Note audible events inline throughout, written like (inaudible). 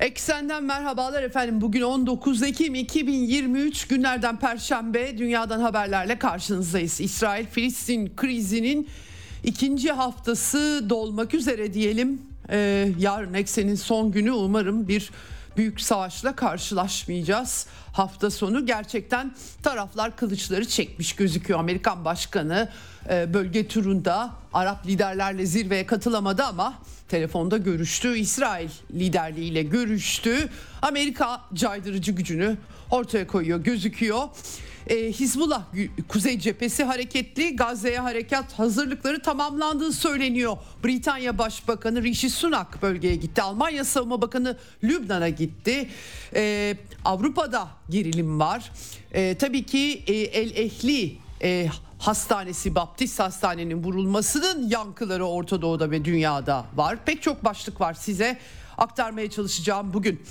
Eksenden merhabalar efendim. Bugün 19 Ekim 2023 günlerden Perşembe dünyadan haberlerle karşınızdayız. İsrail-Filistin krizinin ikinci haftası dolmak üzere diyelim. Ee, yarın eksenin son günü umarım bir büyük savaşla karşılaşmayacağız. Hafta sonu gerçekten taraflar kılıçları çekmiş gözüküyor. Amerikan Başkanı e, bölge turunda Arap liderlerle zirveye katılamadı ama telefonda görüştü. İsrail liderliğiyle görüştü. Amerika caydırıcı gücünü ortaya koyuyor gözüküyor. Ee, Hizbullah Kuzey Cephesi hareketli Gazze'ye harekat hazırlıkları tamamlandığı söyleniyor. Britanya Başbakanı Rishi Sunak bölgeye gitti. Almanya Savunma Bakanı Lübnan'a gitti. Ee, Avrupa'da gerilim var. Ee, tabii ki e, El Ehli e, Hastanesi Baptist Hastane'nin vurulmasının yankıları Orta Doğu'da ve dünyada var. Pek çok başlık var size aktarmaya çalışacağım bugün.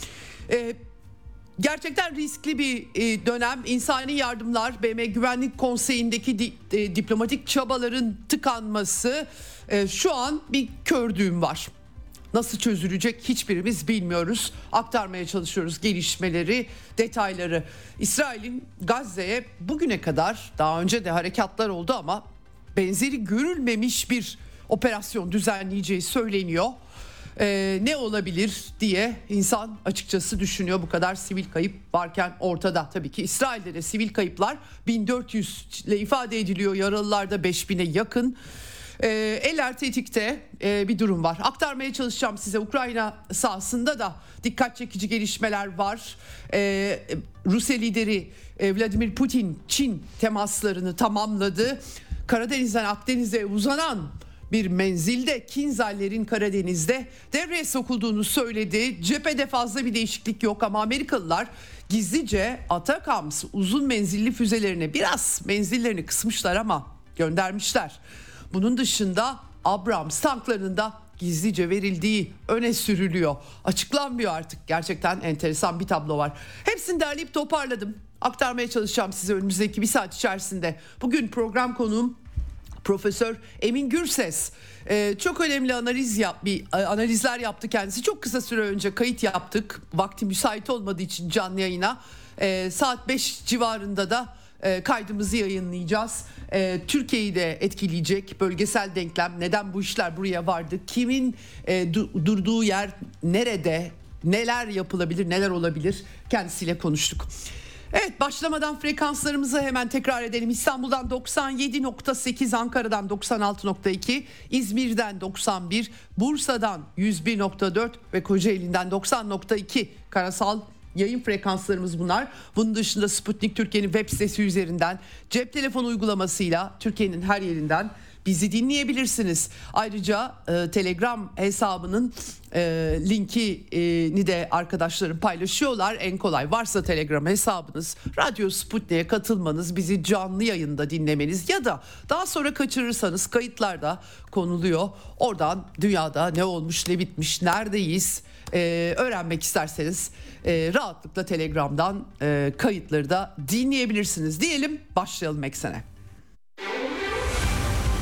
Ee, Gerçekten riskli bir e, dönem. İnsani yardımlar, BM Güvenlik Konseyi'ndeki e, diplomatik çabaların tıkanması e, şu an bir kördüğüm var. Nasıl çözülecek hiçbirimiz bilmiyoruz. Aktarmaya çalışıyoruz gelişmeleri, detayları. İsrail'in Gazze'ye bugüne kadar daha önce de harekatlar oldu ama benzeri görülmemiş bir operasyon düzenleyeceği söyleniyor. Ee, ne olabilir diye insan açıkçası düşünüyor bu kadar sivil kayıp varken ortada. Tabii ki İsrail'de de sivil kayıplar 1400 ile ifade ediliyor yaralılarda 5000'e yakın. E, eller tetikte e, bir durum var. Aktarmaya çalışacağım size Ukrayna sahasında da dikkat çekici gelişmeler var. E, Rusya lideri e, Vladimir Putin Çin temaslarını tamamladı. Karadeniz'den Akdeniz'e uzanan bir menzilde Kinzallerin Karadeniz'de devreye sokulduğunu söyledi. Cephede fazla bir değişiklik yok ama Amerikalılar gizlice Atakams uzun menzilli füzelerine biraz menzillerini kısmışlar ama göndermişler. Bunun dışında Abrams tanklarının da gizlice verildiği öne sürülüyor. Açıklanmıyor artık. Gerçekten enteresan bir tablo var. Hepsini derleyip toparladım. Aktarmaya çalışacağım size önümüzdeki bir saat içerisinde. Bugün program konuğum Profesör Emin Gürses ee, çok önemli analiz yap bir e, analizler yaptı kendisi. Çok kısa süre önce kayıt yaptık. Vakti müsait olmadığı için canlı yayına. Ee, saat 5 civarında da e, kaydımızı yayınlayacağız. E, Türkiye'yi de etkileyecek bölgesel denklem. Neden bu işler buraya vardı? Kimin e, durduğu yer nerede? Neler yapılabilir, neler olabilir? Kendisiyle konuştuk. Evet başlamadan frekanslarımızı hemen tekrar edelim. İstanbul'dan 97.8, Ankara'dan 96.2, İzmir'den 91, Bursa'dan 101.4 ve Kocaeli'nden 90.2 karasal yayın frekanslarımız bunlar. Bunun dışında Sputnik Türkiye'nin web sitesi üzerinden cep telefonu uygulamasıyla Türkiye'nin her yerinden bizi dinleyebilirsiniz. Ayrıca e, Telegram hesabının e, linkini de arkadaşlarım paylaşıyorlar. En kolay varsa Telegram hesabınız Radyo Sputnik'e katılmanız, bizi canlı yayında dinlemeniz ya da daha sonra kaçırırsanız kayıtlarda konuluyor. Oradan dünyada ne olmuş, ne bitmiş, neredeyiz e, öğrenmek isterseniz e, rahatlıkla Telegram'dan e, kayıtları da dinleyebilirsiniz. Diyelim başlayalım eksene.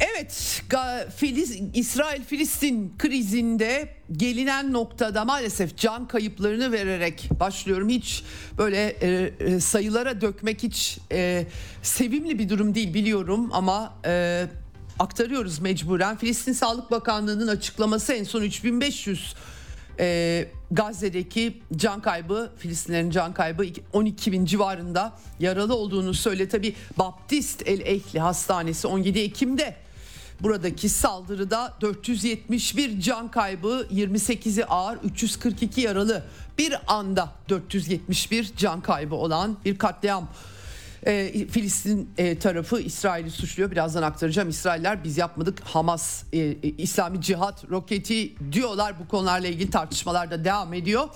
Evet, Filiz, İsrail-Filistin krizinde gelinen noktada maalesef can kayıplarını vererek başlıyorum. Hiç böyle e, e, sayılara dökmek hiç e, sevimli bir durum değil biliyorum ama e, aktarıyoruz mecburen. Filistin Sağlık Bakanlığı'nın açıklaması en son 3500 e, Gazze'deki can kaybı Filistinlerin can kaybı 12 bin civarında yaralı olduğunu söyle. Tabi Baptist El Ehli Hastanesi 17 Ekim'de buradaki saldırıda 471 can kaybı 28'i ağır 342 yaralı bir anda 471 can kaybı olan bir katliam e, Filistin e, tarafı İsrail'i suçluyor. Birazdan aktaracağım. İsrailler biz yapmadık. Hamas, e, e, İslami Cihat roketi diyorlar. Bu konularla ilgili tartışmalar da devam ediyor.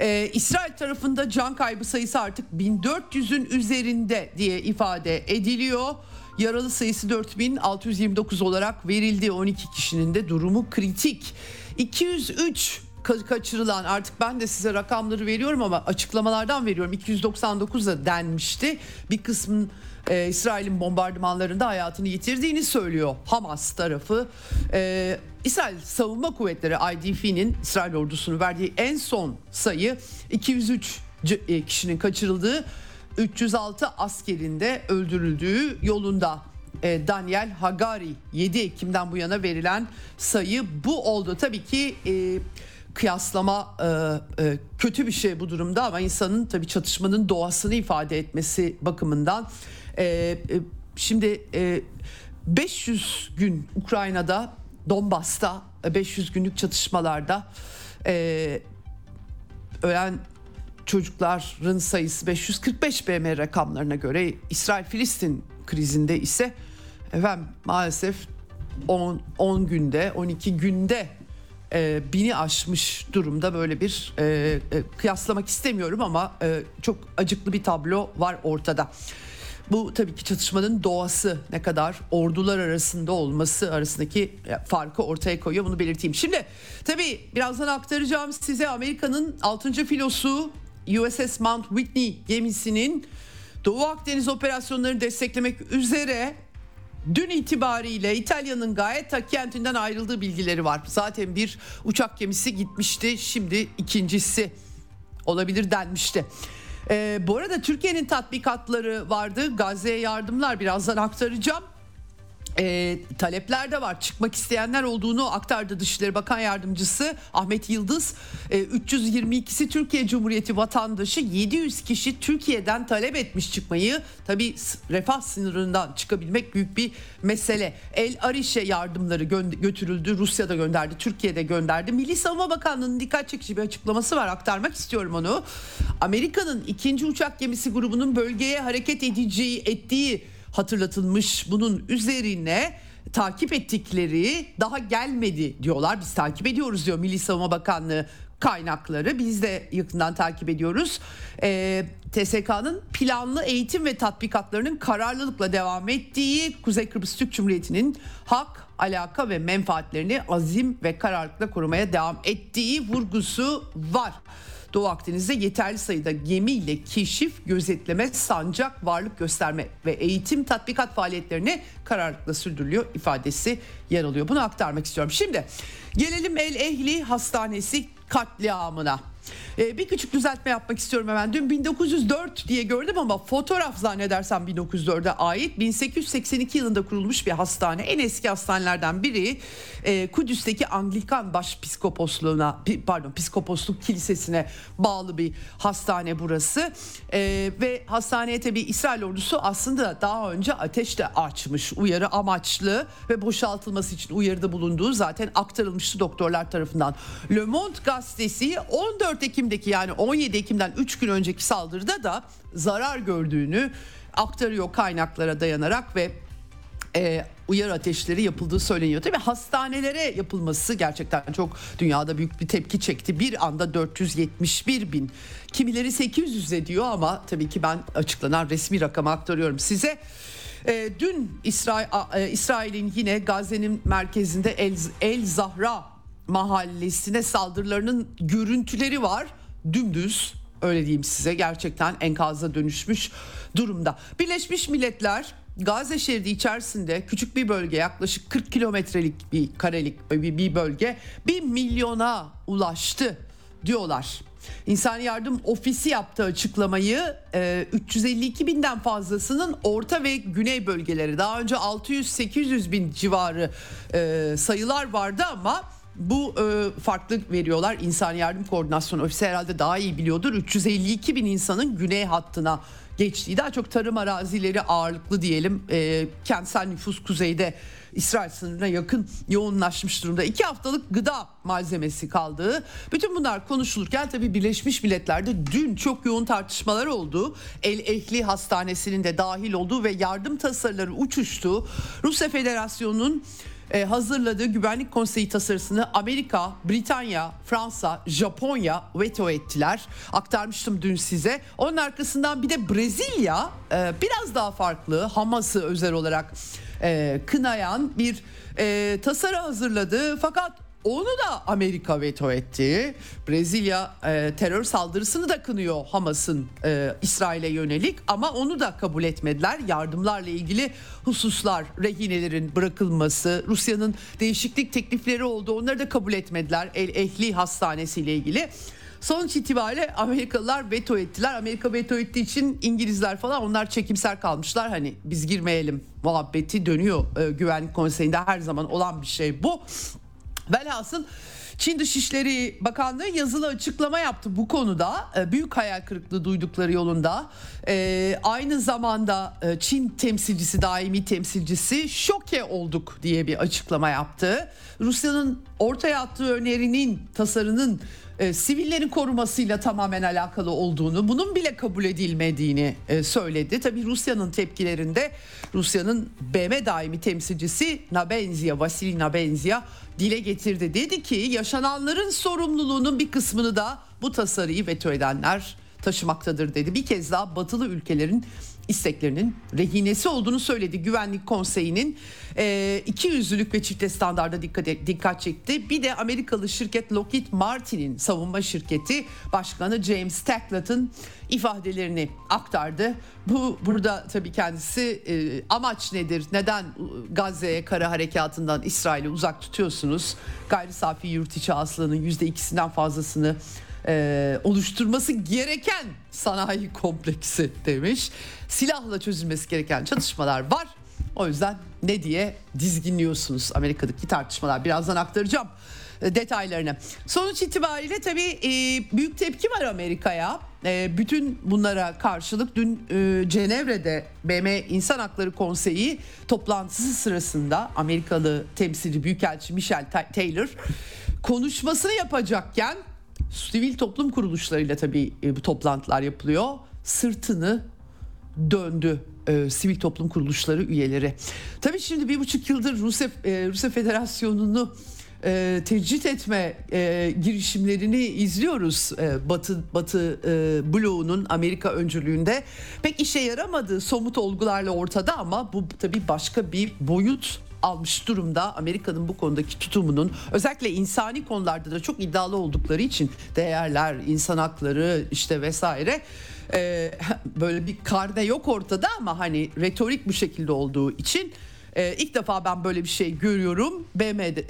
E, İsrail tarafında can kaybı sayısı artık 1400'ün üzerinde diye ifade ediliyor. Yaralı sayısı 4629 olarak verildi. 12 kişinin de durumu kritik. 203 kaçırılan artık ben de size rakamları veriyorum ama açıklamalardan veriyorum 299'a denmişti. Bir kısmın e, İsrail'in bombardımanlarında hayatını yitirdiğini söylüyor Hamas tarafı. E, İsrail Savunma Kuvvetleri IDF'nin İsrail ordusunu verdiği en son sayı 203 e, kişinin kaçırıldığı 306 askerin de öldürüldüğü yolunda e, Daniel Hagari 7 Ekim'den bu yana verilen sayı bu oldu. Tabii ki e, kıyaslama e, e, kötü bir şey bu durumda ama insanın tabii çatışmanın doğasını ifade etmesi bakımından e, e, şimdi e, 500 gün Ukrayna'da Donbas'ta 500 günlük çatışmalarda e, ölen çocukların sayısı 545 BM rakamlarına göre İsrail-Filistin krizinde ise efendim maalesef 10, 10 günde 12 günde e, bini aşmış durumda böyle bir e, e, kıyaslamak istemiyorum ama e, çok acıklı bir tablo var ortada. Bu tabii ki çatışmanın doğası ne kadar ordular arasında olması arasındaki e, farkı ortaya koyuyor bunu belirteyim. Şimdi tabii birazdan aktaracağım size Amerika'nın 6. filosu USS Mount Whitney gemisinin Doğu Akdeniz operasyonlarını desteklemek üzere Dün itibariyle İtalya'nın Gaeta kentinden ayrıldığı bilgileri var. Zaten bir uçak gemisi gitmişti. Şimdi ikincisi olabilir denmişti. Ee, bu arada Türkiye'nin tatbikatları vardı. Gazze'ye yardımlar birazdan aktaracağım e, talepler de var. Çıkmak isteyenler olduğunu aktardı Dışişleri Bakan Yardımcısı Ahmet Yıldız. E, 322'si Türkiye Cumhuriyeti vatandaşı 700 kişi Türkiye'den talep etmiş çıkmayı. Tabi refah sınırından çıkabilmek büyük bir mesele. El Ariş'e yardımları gö- götürüldü. Rusya'da gönderdi, Türkiye'de gönderdi. Milli Savunma Bakanlığı'nın dikkat çekici bir açıklaması var. Aktarmak istiyorum onu. Amerika'nın ikinci uçak gemisi grubunun bölgeye hareket edeceği ettiği hatırlatılmış. Bunun üzerine takip ettikleri daha gelmedi diyorlar. Biz takip ediyoruz diyor Milli Savunma Bakanlığı kaynakları. Biz de yakından takip ediyoruz. Ee, TSK'nın planlı eğitim ve tatbikatlarının kararlılıkla devam ettiği Kuzey Kıbrıs Türk Cumhuriyeti'nin hak, alaka ve menfaatlerini azim ve kararlılıkla korumaya devam ettiği vurgusu var. Doğu Akdeniz'de yeterli sayıda gemiyle keşif, gözetleme, sancak, varlık gösterme ve eğitim tatbikat faaliyetlerini kararlılıkla sürdürülüyor ifadesi yer alıyor. Bunu aktarmak istiyorum. Şimdi gelelim El Ehli Hastanesi katliamına. Ee, bir küçük düzeltme yapmak istiyorum hemen. Dün 1904 diye gördüm ama fotoğraf zannedersem 1904'e ait 1882 yılında kurulmuş bir hastane. En eski hastanelerden biri e, Kudüs'teki Anglikan Başpiskoposluğuna pardon Piskoposluk Kilisesi'ne bağlı bir hastane burası. E, ve hastaneye tabi İsrail ordusu aslında daha önce ateş de açmış uyarı amaçlı ve boşaltılması için uyarıda bulunduğu zaten aktarılmıştı doktorlar tarafından. Le Monde gazetesi 14 Ekim'deki yani 17 Ekim'den 3 gün önceki saldırıda da zarar gördüğünü aktarıyor kaynaklara dayanarak ve e, uyarı ateşleri yapıldığı söyleniyor. Tabii hastanelere yapılması gerçekten çok dünyada büyük bir tepki çekti. Bir anda 471 bin kimileri 800 diyor ama tabii ki ben açıklanan resmi rakamı aktarıyorum size. E, dün İsrail, e, İsrail'in yine Gazze'nin merkezinde El, El Zahra mahallesine saldırılarının görüntüleri var. Dümdüz öyle diyeyim size gerçekten enkazda dönüşmüş durumda. Birleşmiş Milletler Gazze şeridi içerisinde küçük bir bölge yaklaşık 40 kilometrelik bir karelik bir, bölge bir milyona ulaştı diyorlar. İnsani Yardım Ofisi yaptığı açıklamayı 352 e, binden fazlasının orta ve güney bölgeleri daha önce 600-800 bin civarı e, sayılar vardı ama bu e, farklı veriyorlar. İnsani Yardım Koordinasyon Ofisi herhalde daha iyi biliyordur. 352 bin insanın güney hattına geçtiği daha çok tarım arazileri ağırlıklı diyelim e, kentsel nüfus kuzeyde İsrail sınırına yakın yoğunlaşmış durumda. İki haftalık gıda malzemesi kaldığı. Bütün bunlar konuşulurken tabii Birleşmiş Milletler'de dün çok yoğun tartışmalar oldu. El Ehli Hastanesi'nin de dahil olduğu ve yardım tasarıları uçuştu. Rusya Federasyonu'nun e, hazırladığı Güvenlik Konseyi tasarısını Amerika, Britanya, Fransa, Japonya veto ettiler. Aktarmıştım dün size. Onun arkasından bir de Brezilya e, biraz daha farklı Hamas'ı özel olarak e, kınayan bir tasarı hazırladı. Fakat onu da Amerika veto etti. Brezilya e, terör saldırısını da kınıyor Hamas'ın e, İsrail'e yönelik ama onu da kabul etmediler. Yardımlarla ilgili hususlar, rehinelerin bırakılması, Rusya'nın değişiklik teklifleri oldu. Onları da kabul etmediler. El Ehli Hastanesi ile ilgili. Sonuç itibariyle Amerikalılar veto ettiler. Amerika veto ettiği için İngilizler falan onlar çekimser kalmışlar. Hani biz girmeyelim muhabbeti dönüyor e, Güvenlik Konseyi'nde her zaman olan bir şey bu. Velhasıl Çin Dışişleri Bakanlığı yazılı açıklama yaptı bu konuda. E, büyük hayal kırıklığı duydukları yolunda. E, aynı zamanda e, Çin temsilcisi, daimi temsilcisi şoke olduk diye bir açıklama yaptı. Rusya'nın ortaya attığı önerinin, tasarının e, sivillerin korumasıyla tamamen alakalı olduğunu, bunun bile kabul edilmediğini e, söyledi. Tabii Rusya'nın tepkilerinde Rusya'nın BM daimi temsilcisi Nabenzia, Vasily Nabenzia dile getirdi. Dedi ki yaşananların sorumluluğunun bir kısmını da bu tasarıyı veto edenler taşımaktadır dedi. Bir kez daha batılı ülkelerin isteklerinin rehinesi olduğunu söyledi. Güvenlik Konseyi'nin e, iki yüzlülük ve çifte standarda dikkat, dikkat çekti. Bir de Amerikalı şirket Lockheed Martin'in savunma şirketi başkanı James Tacklett'ın ifadelerini aktardı. Bu burada tabii kendisi e, amaç nedir? Neden Gazze'ye kara harekatından İsrail'i uzak tutuyorsunuz? Gayri safi yurt içi hasılanın yüzde ikisinden fazlasını e, oluşturması gereken sanayi kompleksi demiş. Silahla çözülmesi gereken çatışmalar var. O yüzden ne diye dizginliyorsunuz Amerika'daki tartışmalar birazdan aktaracağım e, detaylarını. Sonuç itibariyle tabii e, büyük tepki var Amerika'ya. E, bütün bunlara karşılık dün Cenevre'de BM İnsan Hakları Konseyi toplantısı sırasında Amerikalı temsilci Büyükelçi Michel Taylor konuşmasını yapacakken sivil toplum kuruluşlarıyla tabii e, bu toplantılar yapılıyor. Sırtını döndü e, sivil toplum kuruluşları üyeleri. Tabii şimdi bir buçuk yıldır Rusya, e, Rusya Federasyonu'nu e, tecrit etme e, girişimlerini izliyoruz e, Batı Batı e, bloğunun Amerika öncülüğünde pek işe yaramadı somut olgularla ortada ama bu tabii başka bir boyut almış durumda. Amerika'nın bu konudaki tutumunun özellikle insani konularda da çok iddialı oldukları için değerler, insan hakları işte vesaire e, (laughs) böyle bir karne yok ortada ama hani retorik bu şekilde olduğu için e, ilk defa ben böyle bir şey görüyorum. BM'de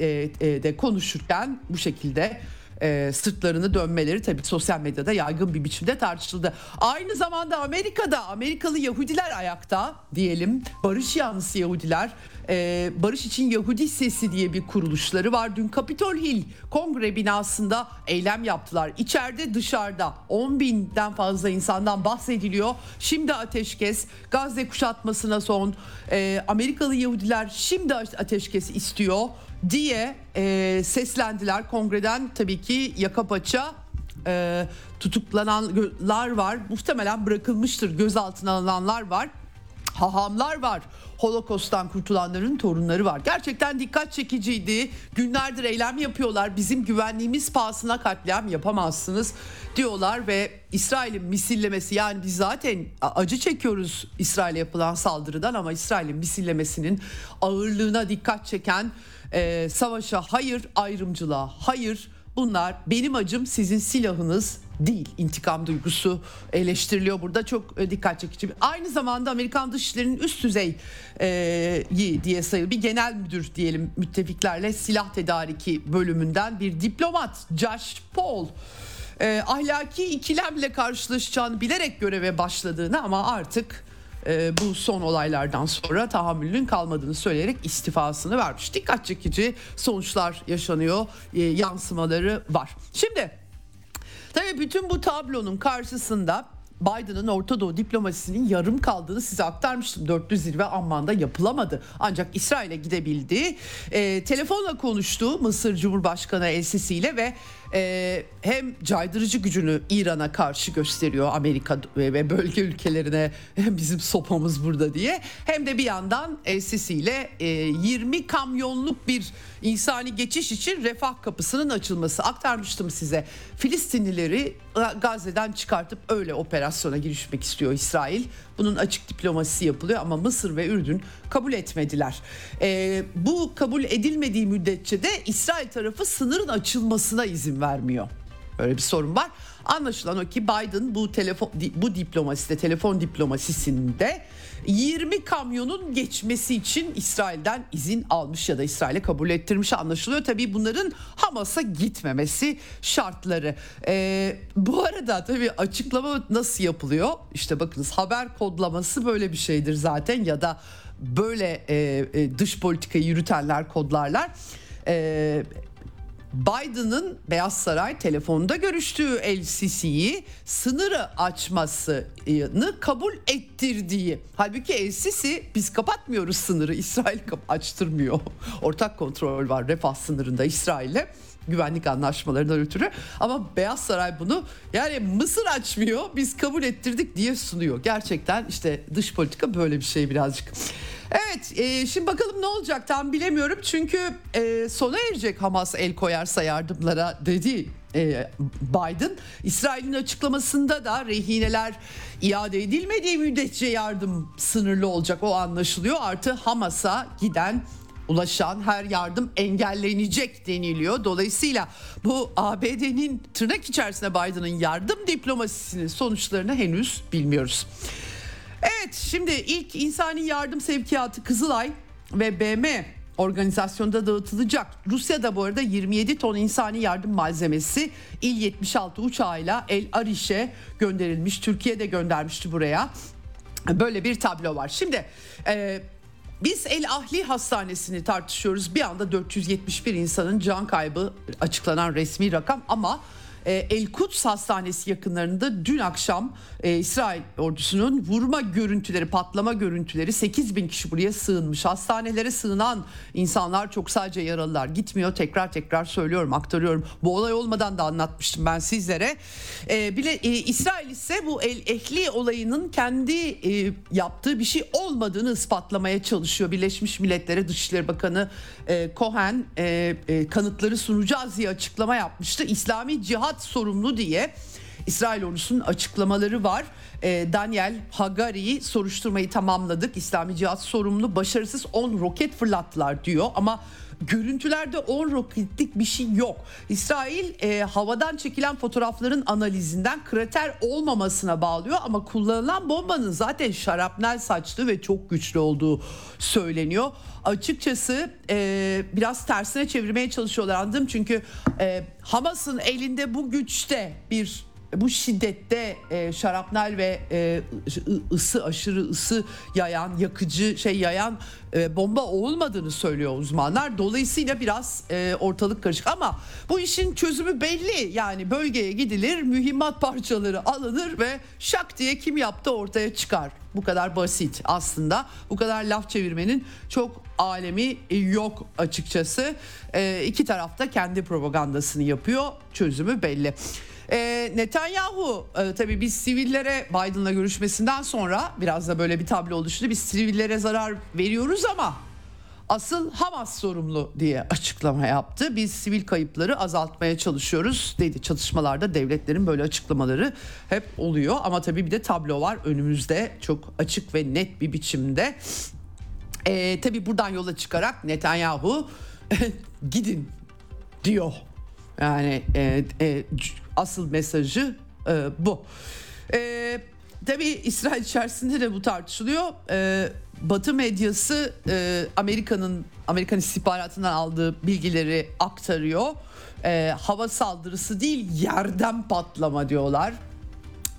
e, e, konuşurken bu şekilde e, sırtlarını dönmeleri tabii sosyal medyada yaygın bir biçimde tartışıldı. Aynı zamanda Amerika'da Amerikalı Yahudiler ayakta diyelim barış yanlısı Yahudiler e, Barış için Yahudi Sesi diye bir kuruluşları var. Dün Capitol Hill kongre binasında eylem yaptılar. İçeride dışarıda 10 binden fazla insandan bahsediliyor. Şimdi ateşkes, Gazze kuşatmasına son, e, Amerikalı Yahudiler şimdi ateşkes istiyor diye e, seslendiler. Kongreden tabii ki yaka paça e, tutuklananlar var. Muhtemelen bırakılmıştır. Gözaltına alınanlar var. Hahamlar var. Holokost'tan kurtulanların torunları var. Gerçekten dikkat çekiciydi. Günlerdir eylem yapıyorlar. Bizim güvenliğimiz pahasına katliam yapamazsınız diyorlar ve İsrail'in misillemesi yani biz zaten acı çekiyoruz İsrail'e yapılan saldırıdan ama İsrail'in misillemesinin ağırlığına dikkat çeken e, savaşa hayır, ayrımcılığa hayır. Bunlar benim acım sizin silahınız değil. İntikam duygusu eleştiriliyor burada çok e, dikkat çekici. Aynı zamanda Amerikan Dışişleri'nin üst düzey e, diye sayılır bir genel müdür diyelim müttefiklerle silah tedariki bölümünden bir diplomat Josh Paul e, ahlaki ikilemle karşılaşacağını bilerek göreve başladığını ama artık e, bu son olaylardan sonra tahammülünün kalmadığını söyleyerek istifasını vermiş. Dikkat çekici sonuçlar yaşanıyor, e, yansımaları var. Şimdi tabii bütün bu tablonun karşısında Biden'ın Orta Doğu diplomasisinin yarım kaldığını size aktarmıştım. Dörtlü zirve Amman'da yapılamadı. Ancak İsrail'e gidebildi. E, telefonla konuştu Mısır Cumhurbaşkanı El ile ve e, hem caydırıcı gücünü İran'a karşı gösteriyor Amerika ve bölge ülkelerine bizim sopamız burada diye hem de bir yandan El Sisi ile e, 20 kamyonluk bir insani geçiş için refah kapısının açılması aktarmıştım size. Filistinlileri Gazze'den çıkartıp öyle operasyona girişmek istiyor İsrail. Bunun açık diplomasisi yapılıyor ama Mısır ve Ürdün kabul etmediler. E, bu kabul edilmediği müddetçe de İsrail tarafı sınırın açılmasına izin vermiyor. Böyle bir sorun var. Anlaşılan o ki Biden bu telefon bu diplomaside telefon diplomasisinde 20 kamyonun geçmesi için İsrail'den izin almış ya da İsrail'e kabul ettirmiş anlaşılıyor. Tabii bunların Hamas'a gitmemesi şartları. Ee, bu arada tabii açıklama nasıl yapılıyor? İşte bakınız haber kodlaması böyle bir şeydir zaten ya da böyle e, e, dış politikayı yürütenler kodlarlar. E, Biden'ın Beyaz Saray telefonda görüştüğü El Sisi'yi sınırı açmasını kabul ettirdiği. Halbuki El Sisi biz kapatmıyoruz sınırı İsrail açtırmıyor. (laughs) Ortak kontrol var refah sınırında İsrail'le güvenlik anlaşmalarından ötürü ama Beyaz Saray bunu yani Mısır açmıyor biz kabul ettirdik diye sunuyor. Gerçekten işte dış politika böyle bir şey birazcık. Evet e, şimdi bakalım ne olacak tam bilemiyorum çünkü e, sona erecek Hamas el koyarsa yardımlara dedi e, Biden. İsrail'in açıklamasında da rehineler iade edilmediği müddetçe yardım sınırlı olacak o anlaşılıyor. Artı Hamas'a giden ulaşan her yardım engellenecek deniliyor. Dolayısıyla bu ABD'nin tırnak içerisinde Biden'ın yardım diplomasisinin sonuçlarını henüz bilmiyoruz. Evet şimdi ilk insani yardım sevkiyatı Kızılay ve BM organizasyonda dağıtılacak. Rusya'da bu arada 27 ton insani yardım malzemesi İl-76 uçağıyla El Arish'e gönderilmiş. Türkiye de göndermişti buraya. Böyle bir tablo var. Şimdi e, biz El Ahli Hastanesi'ni tartışıyoruz. Bir anda 471 insanın can kaybı açıklanan resmi rakam ama e, El Kuds Hastanesi yakınlarında dün akşam e, İsrail ordusunun vurma görüntüleri, patlama görüntüleri 8 bin kişi buraya sığınmış. Hastanelere sığınan insanlar çok sadece yaralılar gitmiyor. Tekrar tekrar söylüyorum, aktarıyorum. Bu olay olmadan da anlatmıştım ben sizlere. E, bile e, İsrail ise bu El Ehli olayının kendi e, yaptığı bir şey olmadığını ispatlamaya çalışıyor. Birleşmiş Milletler'e Dışişleri Bakanı e, Cohen e, e, kanıtları sunacağız diye açıklama yapmıştı. İslami cihat sorumlu diye İsrail ordusunun açıklamaları var. E, Daniel Hagari soruşturmayı tamamladık. İslami cihat sorumlu başarısız 10 roket fırlattılar diyor ama görüntülerde 10 roketlik bir şey yok. İsrail e, havadan çekilen fotoğrafların analizinden krater olmamasına bağlıyor ama kullanılan bombanın zaten şarapnel saçlı ve çok güçlü olduğu söyleniyor. Açıkçası e, biraz tersine çevirmeye çalışıyorlar anladım çünkü e, Hamas'ın elinde bu güçte bir bu şiddette e, şarapnel ve e, ısı aşırı ısı yayan yakıcı şey yayan e, bomba olmadığını söylüyor uzmanlar. Dolayısıyla biraz e, ortalık karışık ama bu işin çözümü belli. Yani bölgeye gidilir, mühimmat parçaları alınır ve şak diye kim yaptı ortaya çıkar. Bu kadar basit aslında. Bu kadar laf çevirmenin çok alemi yok açıkçası. E, iki tarafta kendi propagandasını yapıyor. Çözümü belli. E, Netanyahu e, tabii biz sivillere Biden'la görüşmesinden sonra biraz da böyle bir tablo oluştu. Biz sivillere zarar veriyoruz ama asıl Hamas sorumlu diye açıklama yaptı. Biz sivil kayıpları azaltmaya çalışıyoruz dedi. Çatışmalarda devletlerin böyle açıklamaları hep oluyor ama tabii bir de tablo var önümüzde çok açık ve net bir biçimde. E, tabii buradan yola çıkarak Netanyahu (laughs) gidin diyor. Yani e, e, asıl mesajı e, bu. E, tabii İsrail içerisinde de bu tartışılıyor. E, Batı medyası e, Amerika'nın Amerikan istihbaratından aldığı bilgileri aktarıyor. E, hava saldırısı değil yerden patlama diyorlar.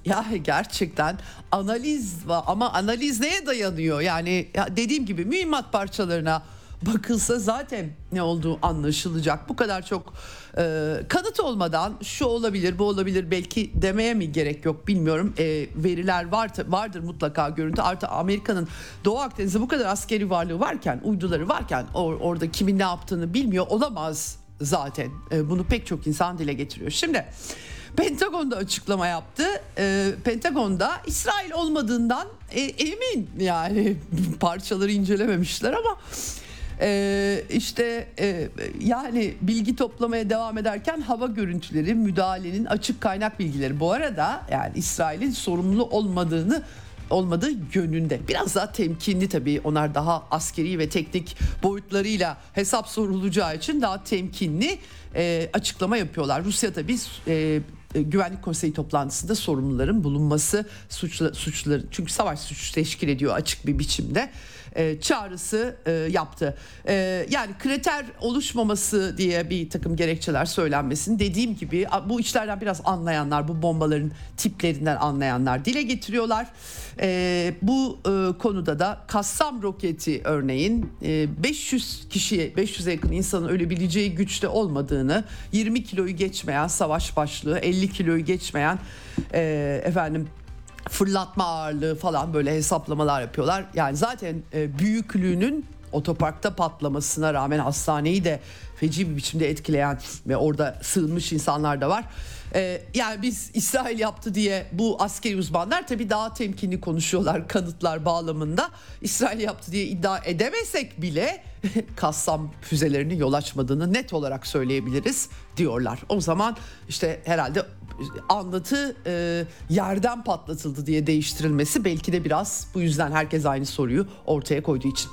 Ya gerçekten analiz ama analiz neye dayanıyor? Yani ya dediğim gibi mühimmat parçalarına bakılsa zaten ne olduğu anlaşılacak. Bu kadar çok e, kanıt olmadan şu olabilir bu olabilir belki demeye mi gerek yok bilmiyorum. E, veriler var vardır mutlaka görüntü. Artı Amerika'nın Doğu Akdeniz'de bu kadar askeri varlığı varken uyduları varken or, orada kimin ne yaptığını bilmiyor olamaz zaten. E, bunu pek çok insan dile getiriyor. Şimdi Pentagon'da açıklama yaptı. E, Pentagon'da İsrail olmadığından e, emin yani (laughs) parçaları incelememişler ama ee, işte e, yani bilgi toplamaya devam ederken hava görüntüleri, müdahalenin açık kaynak bilgileri. Bu arada yani İsrail'in sorumlu olmadığını olmadığı yönünde. Biraz daha temkinli tabii. Onlar daha askeri ve teknik boyutlarıyla hesap sorulacağı için daha temkinli e, açıklama yapıyorlar. Rusya tabii e, e, Güvenlik Konseyi toplantısında sorumluların bulunması suçlu, suçları çünkü savaş suç teşkil ediyor açık bir biçimde e, çağrısı e, yaptı. E, yani kriter oluşmaması diye bir takım gerekçeler söylenmesin. Dediğim gibi bu işlerden biraz anlayanlar, bu bombaların tiplerinden anlayanlar dile getiriyorlar. Bu konuda da Kassam roketi örneğin e, 500 kişiye, 500'e yakın insanın ölebileceği güçte olmadığını, 20 kiloyu geçmeyen savaş başlığı, 50 kiloyu geçmeyen efendim fırlatma ağırlığı falan böyle hesaplamalar yapıyorlar. Yani zaten e, büyüklüğünün otoparkta patlamasına rağmen hastaneyi de feci bir biçimde etkileyen ve orada sığınmış insanlar da var. Ee, yani biz İsrail yaptı diye bu askeri uzmanlar tabii daha temkinli konuşuyorlar (laughs) kanıtlar bağlamında. İsrail yaptı diye iddia edemesek bile (laughs) Kassam füzelerini yol açmadığını net olarak söyleyebiliriz diyorlar. O zaman işte herhalde anlatı e, yerden patlatıldı diye değiştirilmesi belki de biraz bu yüzden herkes aynı soruyu ortaya koyduğu için.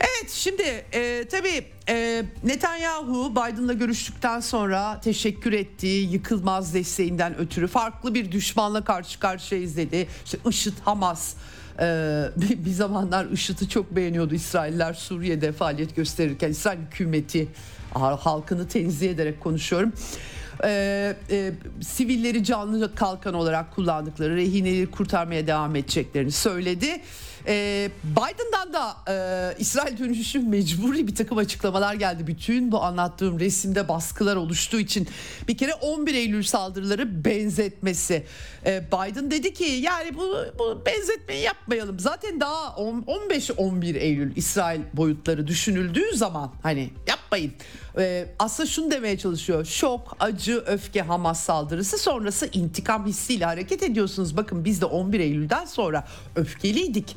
Evet şimdi e, tabii e, Netanyahu Biden'la görüştükten sonra teşekkür ettiği yıkılmaz desteğinden ötürü farklı bir düşmanla karşı karşıya izledi. İşte IŞİD, Hamas ee, (laughs) bir, bir zamanlar IŞİD'i çok beğeniyordu İsrailler Suriye'de faaliyet gösterirken İsrail hükümeti halkını tenzih ederek konuşuyorum e, e, sivilleri canlı kalkan olarak kullandıkları rehineleri kurtarmaya devam edeceklerini söyledi. E, Biden'dan da e, İsrail dönüşü mecburi bir takım açıklamalar geldi. Bütün bu anlattığım resimde baskılar oluştuğu için bir kere 11 Eylül saldırıları benzetmesi. E, Biden dedi ki yani bu, bu benzetmeyi yapmayalım. Zaten daha 15-11 Eylül İsrail boyutları düşünüldüğü zaman hani yapmayın. E, aslında şunu demeye çalışıyor. Şok, acı, öfke, Hamas saldırısı sonrası intikam hissiyle hareket ediyorsunuz. Bakın biz de 11 Eylül'den sonra öfkeliydik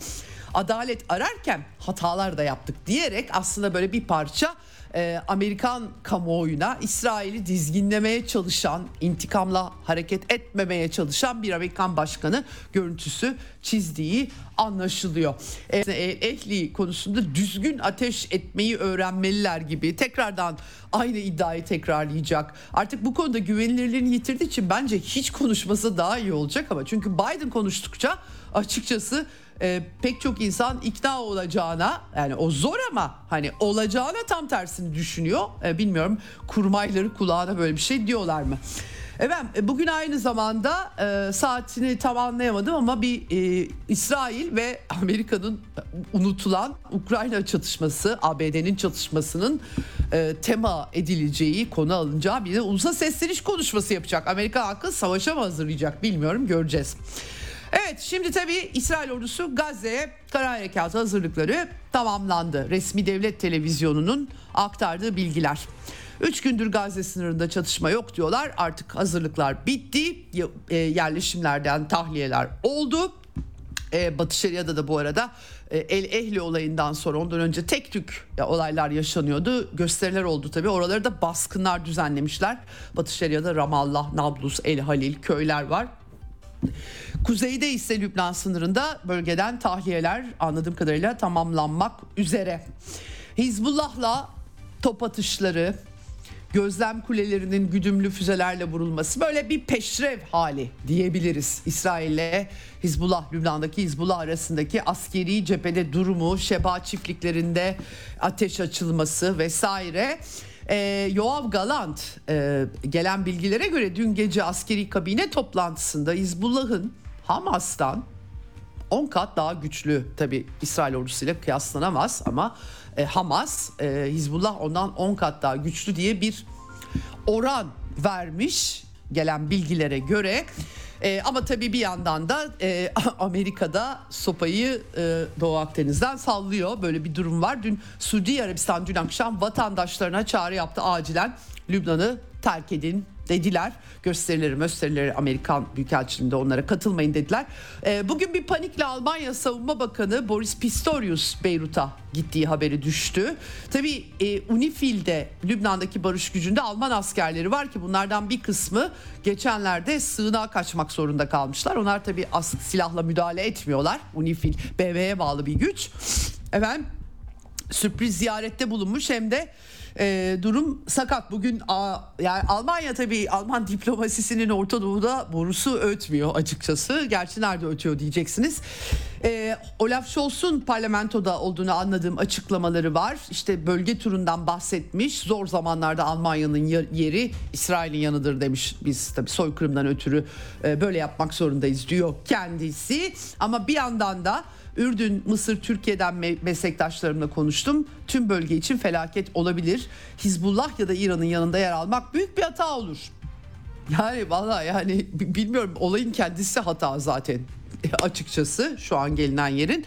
adalet ararken hatalar da yaptık diyerek aslında böyle bir parça e, Amerikan kamuoyuna İsrail'i dizginlemeye çalışan, intikamla hareket etmemeye çalışan bir Amerikan başkanı görüntüsü çizdiği anlaşılıyor. E, ehli konusunda düzgün ateş etmeyi öğrenmeliler gibi tekrardan aynı iddiayı tekrarlayacak. Artık bu konuda güvenilirliğini yitirdiği için bence hiç konuşması daha iyi olacak ama çünkü Biden konuştukça açıkçası e, pek çok insan ikna olacağına yani o zor ama hani olacağına tam tersini düşünüyor. E, bilmiyorum kurmayları kulağına böyle bir şey diyorlar mı? Efendim e, bugün aynı zamanda e, saatini tam anlayamadım ama bir e, İsrail ve Amerika'nın unutulan Ukrayna çatışması, ABD'nin çatışmasının e, tema edileceği, konu alınacağı bir de ulusal sesleniş konuşması yapacak. Amerika halkı savaşa mı hazırlayacak bilmiyorum göreceğiz. Evet şimdi tabii İsrail ordusu Gazze'ye kara harekatı hazırlıkları tamamlandı. Resmi devlet televizyonunun aktardığı bilgiler. Üç gündür Gazze sınırında çatışma yok diyorlar. Artık hazırlıklar bitti. E, yerleşimlerden tahliyeler oldu. E, Batı Şeria'da da bu arada e, El Ehli olayından sonra ondan önce tek tük olaylar yaşanıyordu. Gösteriler oldu tabii. Oraları da baskınlar düzenlemişler. Batı Şeria'da Ramallah, Nablus, El Halil köyler var. Kuzeyde ise Lübnan sınırında bölgeden tahliyeler anladığım kadarıyla tamamlanmak üzere. Hizbullah'la top atışları gözlem kulelerinin güdümlü füzelerle vurulması böyle bir peşrev hali diyebiliriz. İsrail'le Hizbullah, Lübnan'daki Hizbullah arasındaki askeri cephede durumu, Şeba çiftliklerinde ateş açılması vesaire. E, Yoav Galant e, gelen bilgilere göre dün gece askeri kabine toplantısında Hizbullah'ın Hamas'tan 10 kat daha güçlü tabi İsrail ordusuyla kıyaslanamaz ama e, Hamas e, Hizbullah ondan 10 kat daha güçlü diye bir oran vermiş gelen bilgilere göre. E, ama tabii bir yandan da e, (laughs) Amerika'da sopayı e, Doğu Akdeniz'den sallıyor. Böyle bir durum var. Dün Suudi Arabistan dün akşam vatandaşlarına çağrı yaptı acilen Lübnan'ı terk edin dediler. Gösterileri gösterileri Amerikan Büyükelçiliğinde onlara katılmayın dediler. E, bugün bir panikle Almanya Savunma Bakanı Boris Pistorius Beyrut'a gittiği haberi düştü. Tabii e, UNIFIL'de Lübnan'daki barış gücünde Alman askerleri var ki bunlardan bir kısmı geçenlerde sığınağa kaçmak zorunda kalmışlar. Onlar tabii as silahla müdahale etmiyorlar. UNIFIL BB'ye bağlı bir güç. Efendim sürpriz ziyarette bulunmuş hem de e, durum sakat. Bugün a, yani Almanya tabii Alman (laughs) diplomasisinin Orta Doğu'da borusu ötmüyor açıkçası. Gerçi nerede ötüyor diyeceksiniz. E, Olaf Scholz'un parlamentoda olduğunu anladığım açıklamaları var. İşte bölge turundan bahsetmiş. Zor zamanlarda Almanya'nın yeri İsrail'in yanıdır demiş. Biz tabii soykırımdan ötürü e, böyle yapmak zorundayız diyor kendisi. Ama bir yandan da Ürdün, Mısır, Türkiye'den meslektaşlarımla konuştum. Tüm bölge için felaket olabilir. Hizbullah ya da İran'ın yanında yer almak büyük bir hata olur. Yani valla yani bilmiyorum olayın kendisi hata zaten açıkçası şu an gelinen yerin.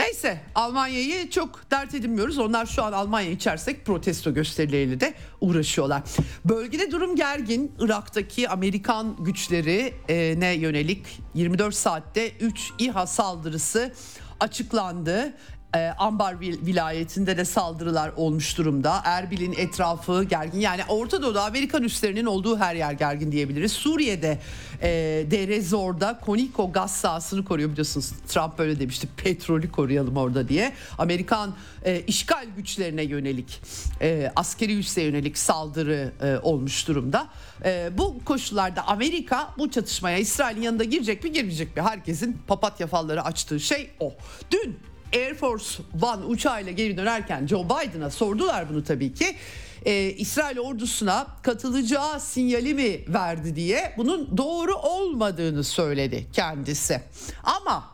Neyse Almanya'yı çok dert edinmiyoruz. Onlar şu an Almanya içersek protesto gösterileriyle de uğraşıyorlar. Bölgede durum gergin. Irak'taki Amerikan güçleri ne yönelik 24 saatte 3 İHA saldırısı açıklandı e, Ambar vilayetinde de saldırılar olmuş durumda. Erbil'in etrafı gergin. Yani Orta Doğu'da Amerikan üslerinin olduğu her yer gergin diyebiliriz. Suriye'de e, Derezor'da Koniko gaz sahasını koruyor biliyorsunuz. Trump böyle demişti petrolü koruyalım orada diye. Amerikan e, işgal güçlerine yönelik e, askeri üsse yönelik saldırı e, olmuş durumda. E, bu koşullarda Amerika bu çatışmaya İsrail'in yanında girecek mi girmeyecek mi? Herkesin papatya falları açtığı şey o. Dün Air Force One uçağıyla geri dönerken Joe Biden'a sordular bunu tabii ki. Ee, İsrail ordusuna katılacağı sinyali mi verdi diye bunun doğru olmadığını söyledi kendisi. Ama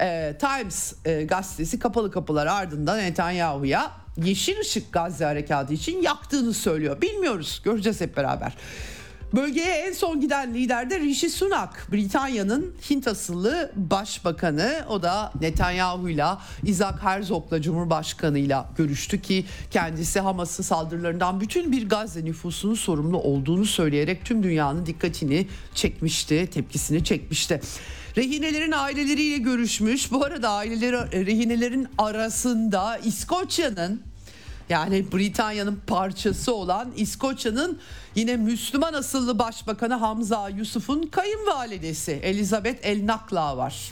e, Times e, gazetesi kapalı kapılar ardından Netanyahu'ya yeşil ışık Gazze harekatı için yaktığını söylüyor. Bilmiyoruz göreceğiz hep beraber. Bölgeye en son giden lider de Rishi Sunak, Britanya'nın Hint asıllı başbakanı. O da Netanyahu'yla, Isaac Herzog'la Cumhurbaşkanı'yla görüştü ki kendisi Hamas'ın saldırılarından bütün bir Gazze nüfusunun sorumlu olduğunu söyleyerek tüm dünyanın dikkatini çekmişti, tepkisini çekmişti. Rehinelerin aileleriyle görüşmüş. Bu arada aileleri rehinelerin arasında İskoçya'nın yani Britanya'nın parçası olan İskoçya'nın yine Müslüman asıllı başbakanı Hamza Yusuf'un kayınvalidesi Elizabeth El Nakla var.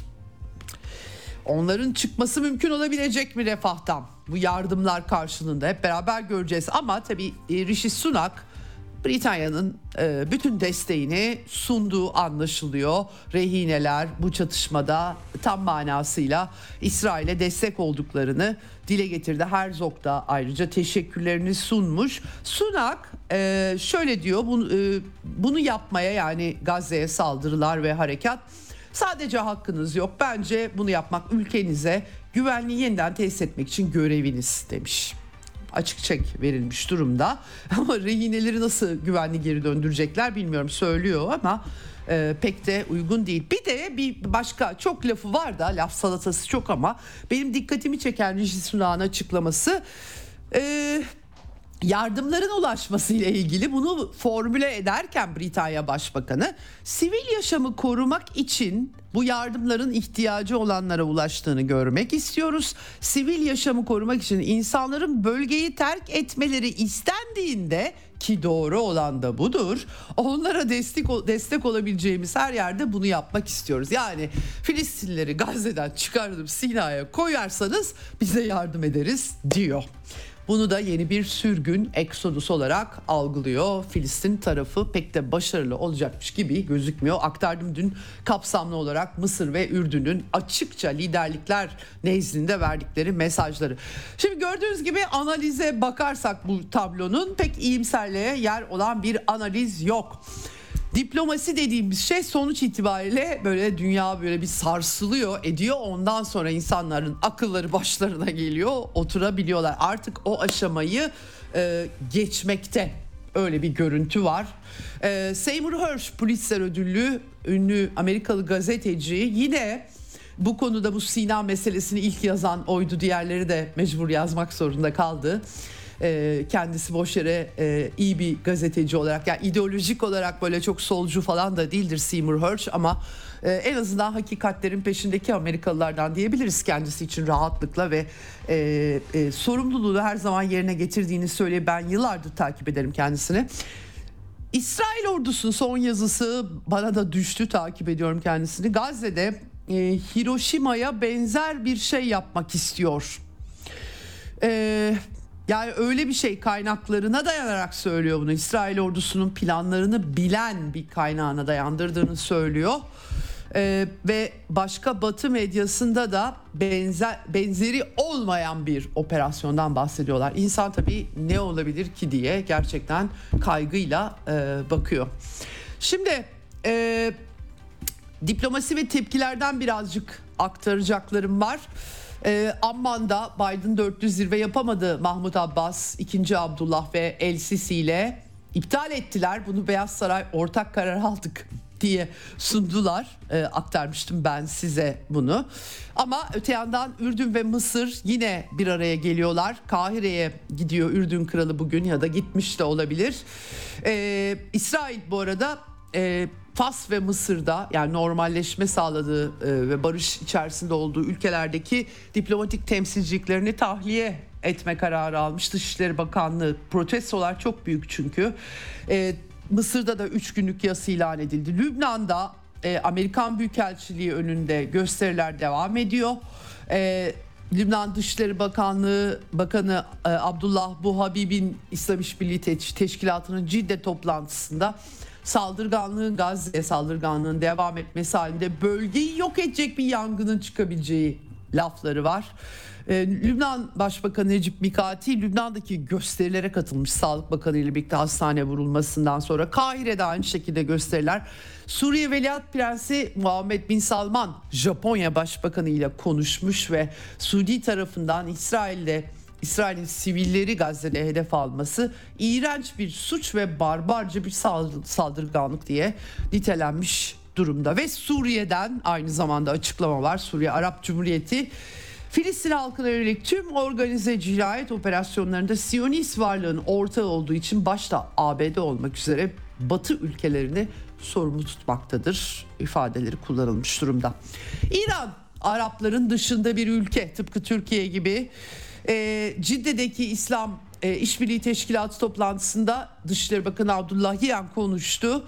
Onların çıkması mümkün olabilecek mi refahtan? Bu yardımlar karşılığında hep beraber göreceğiz. Ama tabii e, Rishi Sunak Britanya'nın e, bütün desteğini sunduğu anlaşılıyor. Rehineler bu çatışmada tam manasıyla İsrail'e destek olduklarını dile getirdi. Herzog da ayrıca teşekkürlerini sunmuş. Sunak e, şöyle diyor bunu, e, bunu yapmaya yani Gazze'ye saldırılar ve harekat sadece hakkınız yok. Bence bunu yapmak ülkenize güvenliği yeniden tesis etmek için göreviniz demiş açık çek verilmiş durumda. (laughs) Ama rehineleri nasıl güvenli geri döndürecekler bilmiyorum söylüyor ama e, pek de uygun değil. Bir de bir başka çok lafı var da laf salatası çok ama benim dikkatimi çeken Rishi Sunak'ın açıklaması e, yardımların ulaşması ile ilgili bunu formüle ederken Britanya Başbakanı sivil yaşamı korumak için bu yardımların ihtiyacı olanlara ulaştığını görmek istiyoruz. Sivil yaşamı korumak için insanların bölgeyi terk etmeleri istendiğinde ki doğru olan da budur. Onlara destek destek olabileceğimiz her yerde bunu yapmak istiyoruz. Yani Filistinlileri Gazze'den çıkartıp Sina'ya koyarsanız bize yardım ederiz diyor. Bunu da yeni bir sürgün eksodus olarak algılıyor. Filistin tarafı pek de başarılı olacakmış gibi gözükmüyor. Aktardım dün kapsamlı olarak Mısır ve Ürdün'ün açıkça liderlikler nezdinde verdikleri mesajları. Şimdi gördüğünüz gibi analize bakarsak bu tablonun pek iyimserliğe yer olan bir analiz yok. Diplomasi dediğimiz şey sonuç itibariyle böyle dünya böyle bir sarsılıyor ediyor. Ondan sonra insanların akılları başlarına geliyor oturabiliyorlar. Artık o aşamayı e, geçmekte öyle bir görüntü var. E, Seymour Hersh Pulitzer ödüllü ünlü Amerikalı gazeteci yine bu konuda bu Sina meselesini ilk yazan oydu diğerleri de mecbur yazmak zorunda kaldı e, kendisi boş yere e, iyi bir gazeteci olarak yani ideolojik olarak böyle çok solcu falan da değildir Seymour Hersh ama e, en azından hakikatlerin peşindeki Amerikalılardan diyebiliriz kendisi için rahatlıkla ve e, e, sorumluluğu her zaman yerine getirdiğini söyleyip ben yıllardır takip ederim kendisini. İsrail ordusunun son yazısı bana da düştü takip ediyorum kendisini. Gazze'de e, Hiroşima'ya benzer bir şey yapmak istiyor. E, yani öyle bir şey kaynaklarına dayanarak söylüyor bunu. İsrail ordusunun planlarını bilen bir kaynağına dayandırdığını söylüyor. Ee, ve başka Batı medyasında da benzer benzeri olmayan bir operasyondan bahsediyorlar. İnsan tabii ne olabilir ki diye gerçekten kaygıyla e, bakıyor. Şimdi e, diplomasi ve tepkilerden birazcık aktaracaklarım var. E, Amman'da Biden 400 zirve yapamadı Mahmut Abbas, 2. Abdullah ve El Sisi ile iptal ettiler. Bunu Beyaz Saray ortak karar aldık diye sundular. E, aktarmıştım ben size bunu. Ama öte yandan Ürdün ve Mısır yine bir araya geliyorlar. Kahire'ye gidiyor Ürdün kralı bugün ya da gitmiş de olabilir. E, İsrail bu arada e, Fas ve Mısır'da yani normalleşme sağladığı e, ve barış içerisinde olduğu ülkelerdeki diplomatik temsilciliklerini tahliye etme kararı almış. Dışişleri Bakanlığı protestolar çok büyük çünkü. E, Mısır'da da 3 günlük yas ilan edildi. Lübnan'da e, Amerikan Büyükelçiliği önünde gösteriler devam ediyor. E, Lübnan Dışişleri Bakanlığı Bakanı e, Abdullah Buhabib'in İslam İşbirliği Teşkilatı'nın Cidde toplantısında saldırganlığın Gazze'ye saldırganlığın devam etmesi halinde bölgeyi yok edecek bir yangının çıkabileceği lafları var. Ee, Lübnan Başbakanı Necip Mikati Lübnan'daki gösterilere katılmış Sağlık Bakanı ile birlikte hastane vurulmasından sonra Kahire'de aynı şekilde gösteriler. Suriye Veliaht Prensi Muhammed Bin Salman Japonya Başbakanı ile konuşmuş ve Suudi tarafından İsrail'de İsrail'in sivilleri Gazze'de hedef alması iğrenç bir suç ve barbarca bir saldırganlık diye nitelenmiş durumda. Ve Suriye'den aynı zamanda açıklama var. Suriye Arap Cumhuriyeti Filistin halkına yönelik tüm organize cinayet operasyonlarında Siyonist varlığın ortağı olduğu için başta ABD olmak üzere Batı ülkelerini sorumlu tutmaktadır ifadeleri kullanılmış durumda. İran Arapların dışında bir ülke tıpkı Türkiye gibi e, Cidde'deki İslam e, İşbirliği Teşkilatı toplantısında Dışişleri Bakanı Abdullah Yiyan konuştu.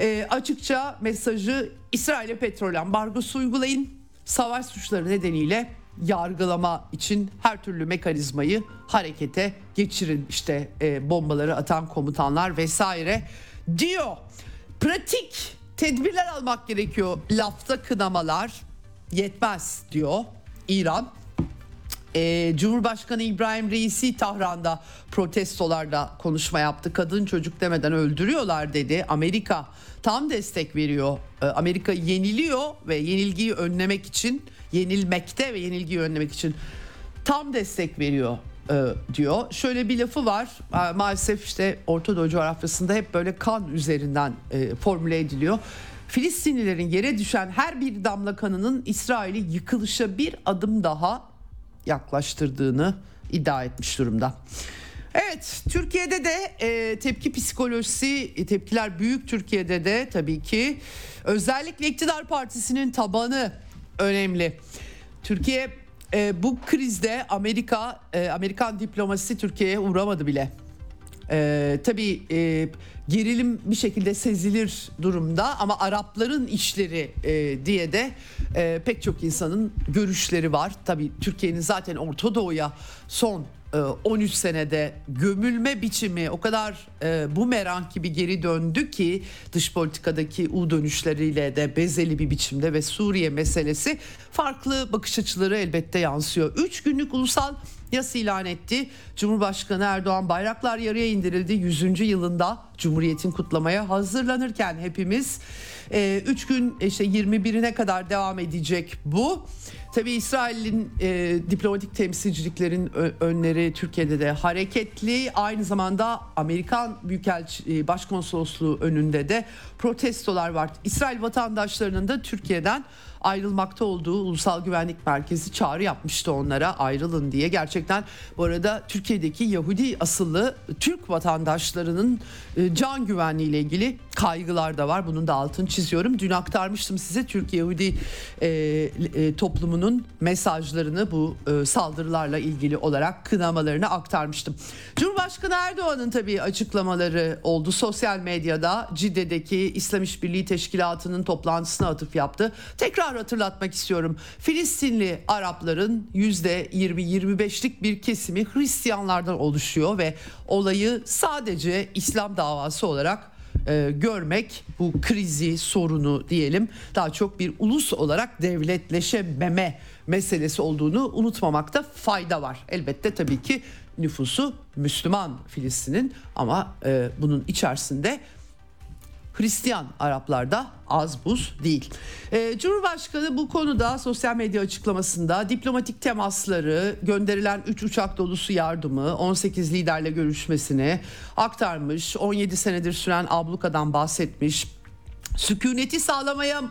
E, açıkça mesajı İsrail'e petrol ambargosu uygulayın. Savaş suçları nedeniyle yargılama için her türlü mekanizmayı harekete geçirin. İşte e, bombaları atan komutanlar vesaire diyor. Pratik tedbirler almak gerekiyor. Lafta kınamalar yetmez diyor İran e, Cumhurbaşkanı İbrahim Reisi Tahran'da protestolarda konuşma yaptı. Kadın çocuk demeden öldürüyorlar dedi. Amerika tam destek veriyor. E, Amerika yeniliyor ve yenilgiyi önlemek için yenilmekte ve yenilgiyi önlemek için tam destek veriyor e, diyor. Şöyle bir lafı var. E, maalesef işte Orta Doğu coğrafyasında hep böyle kan üzerinden e, formüle ediliyor. Filistinlilerin yere düşen her bir damla kanının İsrail'i yıkılışa bir adım daha yaklaştırdığını iddia etmiş durumda. Evet Türkiye'de de e, tepki psikolojisi e, tepkiler büyük Türkiye'de de tabii ki özellikle iktidar partisinin tabanı önemli. Türkiye e, bu krizde Amerika e, Amerikan diplomasisi Türkiye'ye uğramadı bile. E, tabii e, gerilim bir şekilde sezilir durumda ama Arapların işleri e, diye de e, pek çok insanın görüşleri var. Tabii Türkiye'nin zaten Orta Doğu'ya son 13 senede gömülme biçimi o kadar e, bu merak gibi geri döndü ki dış politikadaki U dönüşleriyle de bezeli bir biçimde ve Suriye meselesi farklı bakış açıları elbette yansıyor. 3 günlük ulusal yas ilan etti. Cumhurbaşkanı Erdoğan bayraklar yarıya indirildi 100. yılında Cumhuriyet'in kutlamaya hazırlanırken hepimiz 3 e, gün işte 21'ine kadar devam edecek bu. Tabii İsrail'in e, diplomatik temsilciliklerin önleri Türkiye'de de hareketli. Aynı zamanda Amerikan Büyükelçi e, Başkonsolosluğu önünde de protestolar var. İsrail vatandaşlarının da Türkiye'den ayrılmakta olduğu Ulusal Güvenlik Merkezi çağrı yapmıştı onlara ayrılın diye. Gerçekten bu arada Türkiye'deki Yahudi asıllı Türk vatandaşlarının e, can güvenliği ile ilgili kaygılar da var. Bunun da altını çiziyorum. Dün aktarmıştım size Türk Yahudi e, e, toplumunun mesajlarını bu e, saldırılarla ilgili olarak kınamalarını aktarmıştım. Cumhurbaşkanı Erdoğan'ın tabii açıklamaları oldu. Sosyal medyada Cidde'deki İslam İşbirliği Teşkilatı'nın toplantısına atıf yaptı. Tekrar hatırlatmak istiyorum. Filistinli Arapların %20-25'lik bir kesimi Hristiyanlardan oluşuyor ve olayı sadece İslam davası olarak e, görmek bu krizi sorunu diyelim daha çok bir ulus olarak devletleşememe meselesi olduğunu unutmamakta fayda var. Elbette tabii ki nüfusu Müslüman Filistin'in ama e, bunun içerisinde Hristiyan Araplarda az buz değil. Ee, Cumhurbaşkanı bu konuda sosyal medya açıklamasında diplomatik temasları, gönderilen 3 uçak dolusu yardımı, 18 liderle görüşmesini aktarmış. 17 senedir süren ablukadan bahsetmiş. Sükuneti sağlamaya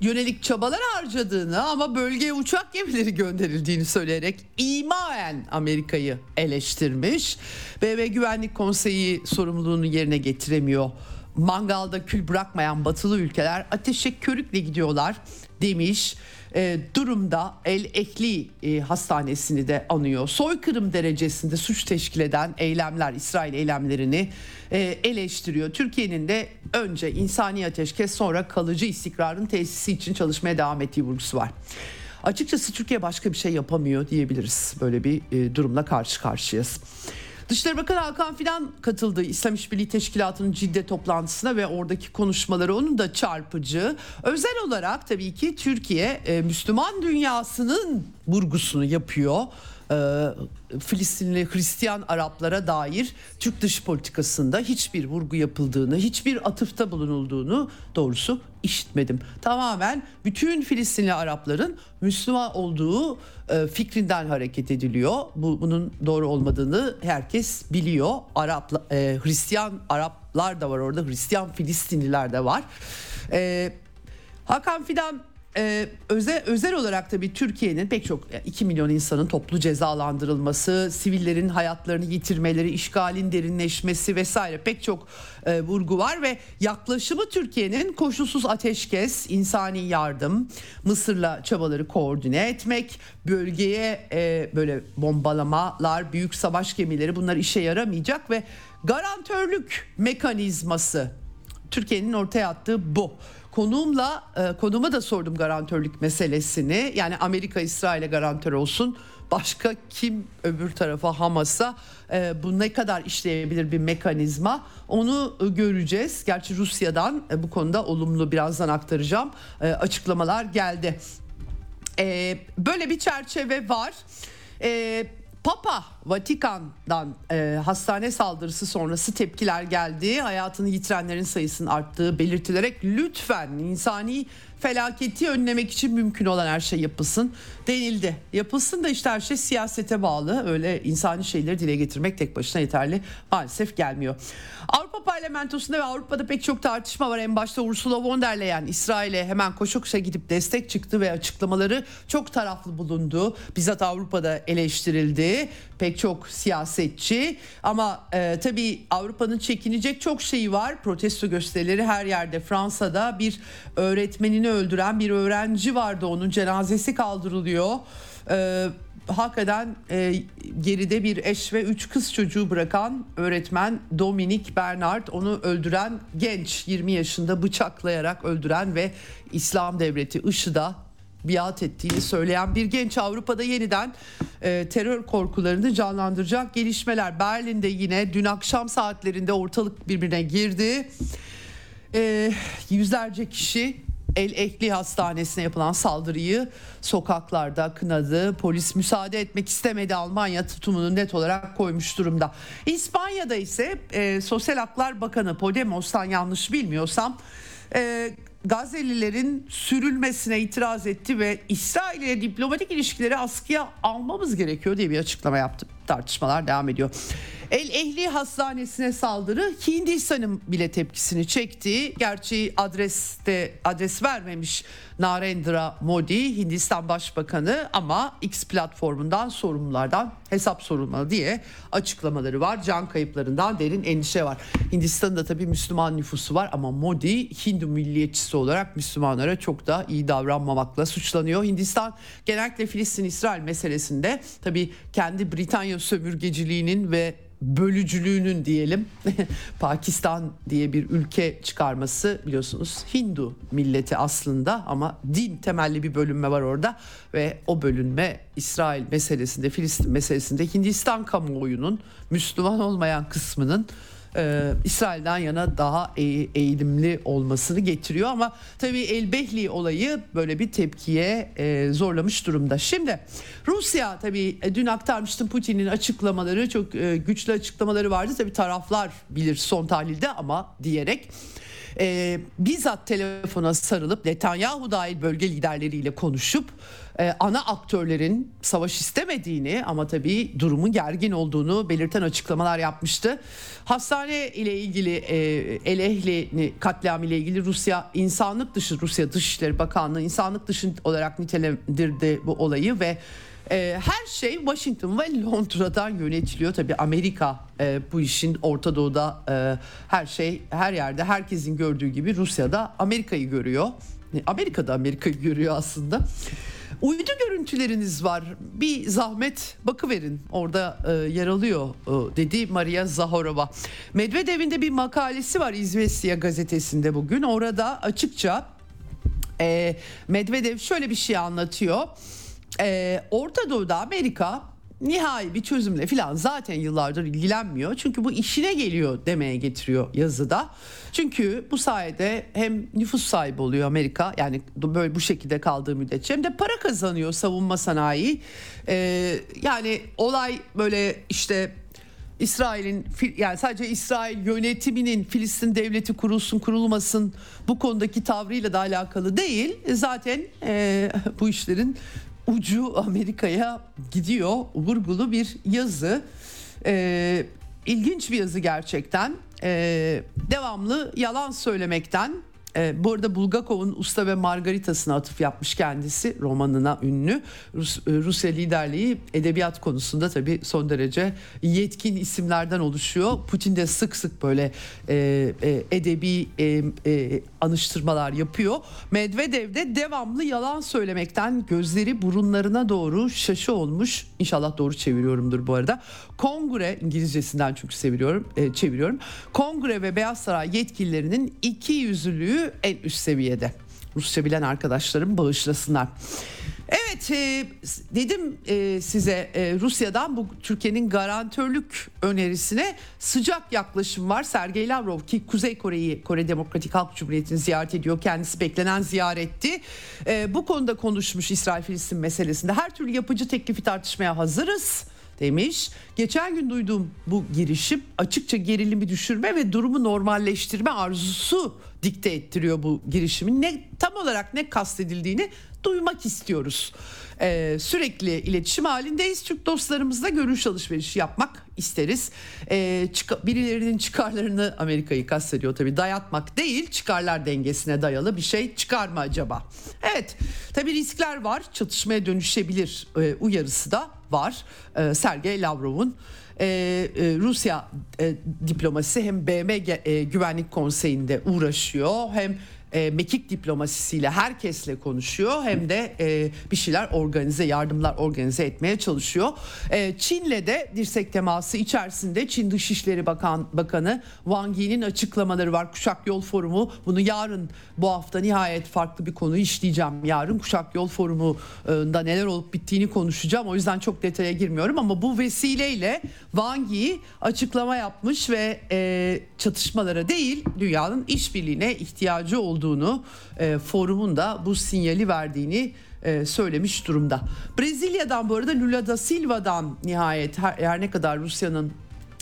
yönelik çabalar harcadığını ama bölgeye uçak gemileri gönderildiğini söyleyerek imaen Amerika'yı eleştirmiş. BM Güvenlik Konseyi sorumluluğunu yerine getiremiyor mangalda kül bırakmayan batılı ülkeler ateşe körükle gidiyorlar demiş. E, durumda El Ekli e, hastanesini de anıyor. Soykırım derecesinde suç teşkil eden eylemler, İsrail eylemlerini e, eleştiriyor. Türkiye'nin de önce insani ateşkes sonra kalıcı istikrarın tesisi için çalışmaya devam ettiği vurgusu var. Açıkçası Türkiye başka bir şey yapamıyor diyebiliriz. Böyle bir e, durumla karşı karşıyayız. Dışişleri Bakanı Hakan Fidan katıldı İslam İşbirliği Teşkilatı'nın ciddi toplantısına ve oradaki konuşmaları onun da çarpıcı. Özel olarak tabii ki Türkiye e, Müslüman dünyasının vurgusunu yapıyor Filistinli Hristiyan Araplara dair Türk dış politikasında hiçbir vurgu yapıldığını, hiçbir atıfta bulunulduğunu doğrusu işitmedim. Tamamen bütün Filistinli Arapların Müslüman olduğu e, fikrinden hareket ediliyor. Bu bunun doğru olmadığını herkes biliyor. Arap e, Hristiyan Araplar da var orada, Hristiyan Filistinliler de var. E, Hakan Fidan ee, özel, özel olarak tabii Türkiye'nin pek çok 2 milyon insanın toplu cezalandırılması, sivillerin hayatlarını yitirmeleri, işgalin derinleşmesi vesaire pek çok e, vurgu var ve yaklaşımı Türkiye'nin koşulsuz ateşkes, insani yardım, Mısır'la çabaları koordine etmek, bölgeye e, böyle bombalamalar, büyük savaş gemileri bunlar işe yaramayacak ve garantörlük mekanizması Türkiye'nin ortaya attığı bu. Konuğumla e, konuma da sordum garantörlük meselesini. Yani Amerika İsrail'e garantör olsun. Başka kim öbür tarafa Hamas'a e, bu ne kadar işleyebilir bir mekanizma onu e, göreceğiz. Gerçi Rusya'dan e, bu konuda olumlu birazdan aktaracağım e, açıklamalar geldi. E, böyle bir çerçeve var. E, Papa Vatikan'dan e, hastane saldırısı sonrası tepkiler geldi. Hayatını yitirenlerin sayısının arttığı belirtilerek lütfen insani felaketi önlemek için mümkün olan her şey yapılsın denildi. Yapılsın da işte her şey siyasete bağlı. Öyle insani şeyleri dile getirmek tek başına yeterli maalesef gelmiyor. Avrupa Parlamentosu'nda ve Avrupa'da pek çok tartışma var. En başta Ursula von der Leyen İsrail'e hemen koşa gidip destek çıktı ve açıklamaları çok taraflı bulundu. Bizzat Avrupa'da eleştirildi. Pek çok siyasetçi ama e, tabii Avrupa'nın çekinecek çok şeyi var. Protesto gösterileri her yerde. Fransa'da bir öğretmenini öldüren bir öğrenci vardı. Onun cenazesi kaldırılıyor. E, hakikaten e, geride bir eş ve üç kız çocuğu bırakan öğretmen Dominik Bernard onu öldüren genç 20 yaşında bıçaklayarak öldüren ve İslam Devleti IŞİD'e biat ettiğini söyleyen bir genç Avrupa'da yeniden e, terör korkularını canlandıracak gelişmeler. Berlin'de yine dün akşam saatlerinde ortalık birbirine girdi. E, yüzlerce kişi El Ehli Hastanesi'ne yapılan saldırıyı sokaklarda kınadı. Polis müsaade etmek istemedi. Almanya tutumunu net olarak koymuş durumda. İspanya'da ise e, Sosyal Haklar Bakanı Podemos'tan yanlış bilmiyorsam e, Gazze'lilerin sürülmesine itiraz etti ve İsrail ile diplomatik ilişkileri askıya almamız gerekiyor diye bir açıklama yaptı. Tartışmalar devam ediyor. El Ehli Hastanesi'ne saldırı Hindistan'ın bile tepkisini çekti. Gerçi adreste adres vermemiş Narendra Modi Hindistan Başbakanı ama X platformundan sorumlulardan hesap sorulmalı diye açıklamaları var. Can kayıplarından derin endişe var. Hindistan'da tabii Müslüman nüfusu var ama Modi Hindu milliyetçisi olarak Müslümanlara çok da iyi davranmamakla suçlanıyor. Hindistan genellikle Filistin-İsrail meselesinde tabii kendi Britanya sömürgeciliğinin ve bölücülüğünün diyelim (laughs) Pakistan diye bir ülke çıkarması biliyorsunuz Hindu milleti aslında ama din temelli bir bölünme var orada ve o bölünme İsrail meselesinde Filistin meselesinde Hindistan kamuoyunun Müslüman olmayan kısmının e, İsrail'den yana daha eğilimli olmasını getiriyor. Ama tabii Elbehli olayı böyle bir tepkiye e, zorlamış durumda. Şimdi Rusya tabii e, dün aktarmıştım Putin'in açıklamaları. Çok e, güçlü açıklamaları vardı. Tabii taraflar bilir son tahlilde ama diyerek e, bizzat telefona sarılıp Netanyahu dahil bölge liderleriyle konuşup e, ana aktörlerin savaş istemediğini ama tabii durumun gergin olduğunu belirten açıklamalar yapmıştı. Hastane ile ilgili e, El Ehli katliam ile ilgili Rusya insanlık dışı Rusya Dışişleri Bakanlığı insanlık dışı olarak nitelendirdi bu olayı ve e, her şey Washington ve Londra'dan yönetiliyor. Tabii Amerika e, bu işin Orta Doğu'da e, her şey her yerde herkesin gördüğü gibi Rusya'da Amerika'yı görüyor. Amerika'da Amerika'yı görüyor aslında. Uydu görüntüleriniz var. Bir zahmet bakıverin. Orada e, yer alıyor e, dedi Maria Zahorova. Medvedev'in de bir makalesi var İzvestiya gazetesinde bugün. Orada açıkça e, Medvedev şöyle bir şey anlatıyor. E, Orta Doğu'da Amerika nihai bir çözümle filan zaten yıllardır ilgilenmiyor. Çünkü bu işine geliyor demeye getiriyor yazıda. Çünkü bu sayede hem nüfus sahibi oluyor Amerika yani böyle bu şekilde kaldığı müddetçe hem de para kazanıyor savunma sanayi. Ee, yani olay böyle işte İsrail'in yani sadece İsrail yönetiminin Filistin devleti kurulsun kurulmasın bu konudaki tavrıyla da alakalı değil. Zaten e, (laughs) bu işlerin ucu Amerika'ya gidiyor. Vurgulu bir yazı. Ee, ilginç bir yazı gerçekten. Ee, devamlı yalan söylemekten e, bu arada Bulgakov'un Usta ve Margarita'sına atıf yapmış kendisi romanına ünlü. Rus, e, Rusya liderliği edebiyat konusunda tabii son derece yetkin isimlerden oluşuyor. Putin de sık sık böyle e, e, edebi e, e, anıştırmalar yapıyor. Medvedev de devamlı yalan söylemekten gözleri burunlarına doğru şaşı olmuş. İnşallah doğru çeviriyorumdur bu arada. Kongre İngilizcesinden çünkü seviyorum, e, çeviriyorum. Kongre ve Beyaz Saray yetkililerinin iki yüzlülüğü en üst seviyede. Rusça bilen arkadaşlarım bağışlasınlar. Evet e, dedim e, size e, Rusya'dan bu Türkiye'nin garantörlük önerisine sıcak yaklaşım var. Sergey Lavrov ki Kuzey Kore'yi Kore Demokratik Halk Cumhuriyeti'ni ziyaret ediyor. Kendisi beklenen ziyaretti. E, bu konuda konuşmuş İsrail-Filistin meselesinde. Her türlü yapıcı teklifi tartışmaya hazırız demiş. Geçen gün duyduğum bu girişim açıkça gerilimi düşürme ve durumu normalleştirme arzusu dikte ettiriyor bu girişimin. Ne tam olarak ne kastedildiğini duymak istiyoruz. Ee, sürekli iletişim halindeyiz. Türk dostlarımızla görüş alışverişi yapmak isteriz. Ee, çık- birilerinin çıkarlarını Amerika'yı kastediyor tabii. Dayatmak değil çıkarlar dengesine dayalı bir şey çıkar mı acaba? Evet tabii riskler var. Çatışmaya dönüşebilir e, uyarısı da var. E, Sergey Lavrov'un e, e, Rusya e, diplomasisi hem BM e, Güvenlik Konseyi'nde uğraşıyor hem e, mekik diplomasisiyle herkesle konuşuyor hem de e, bir şeyler organize yardımlar organize etmeye çalışıyor. E, Çin'le de dirsek teması içerisinde Çin Dışişleri Bakan Bakanı Wang Yi'nin açıklamaları var. Kuşak Yol Forumu bunu yarın bu hafta nihayet farklı bir konu işleyeceğim. Yarın Kuşak Yol Forumu'nda neler olup bittiğini konuşacağım. O yüzden çok detaya girmiyorum ama bu vesileyle Wang Yi açıklama yapmış ve e, çatışmalara değil dünyanın işbirliğine ihtiyacı olduğunu e, forumun da bu sinyali verdiğini e, söylemiş durumda. Brezilya'dan bu arada Lula da Silva'dan nihayet her, her ne kadar Rusya'nın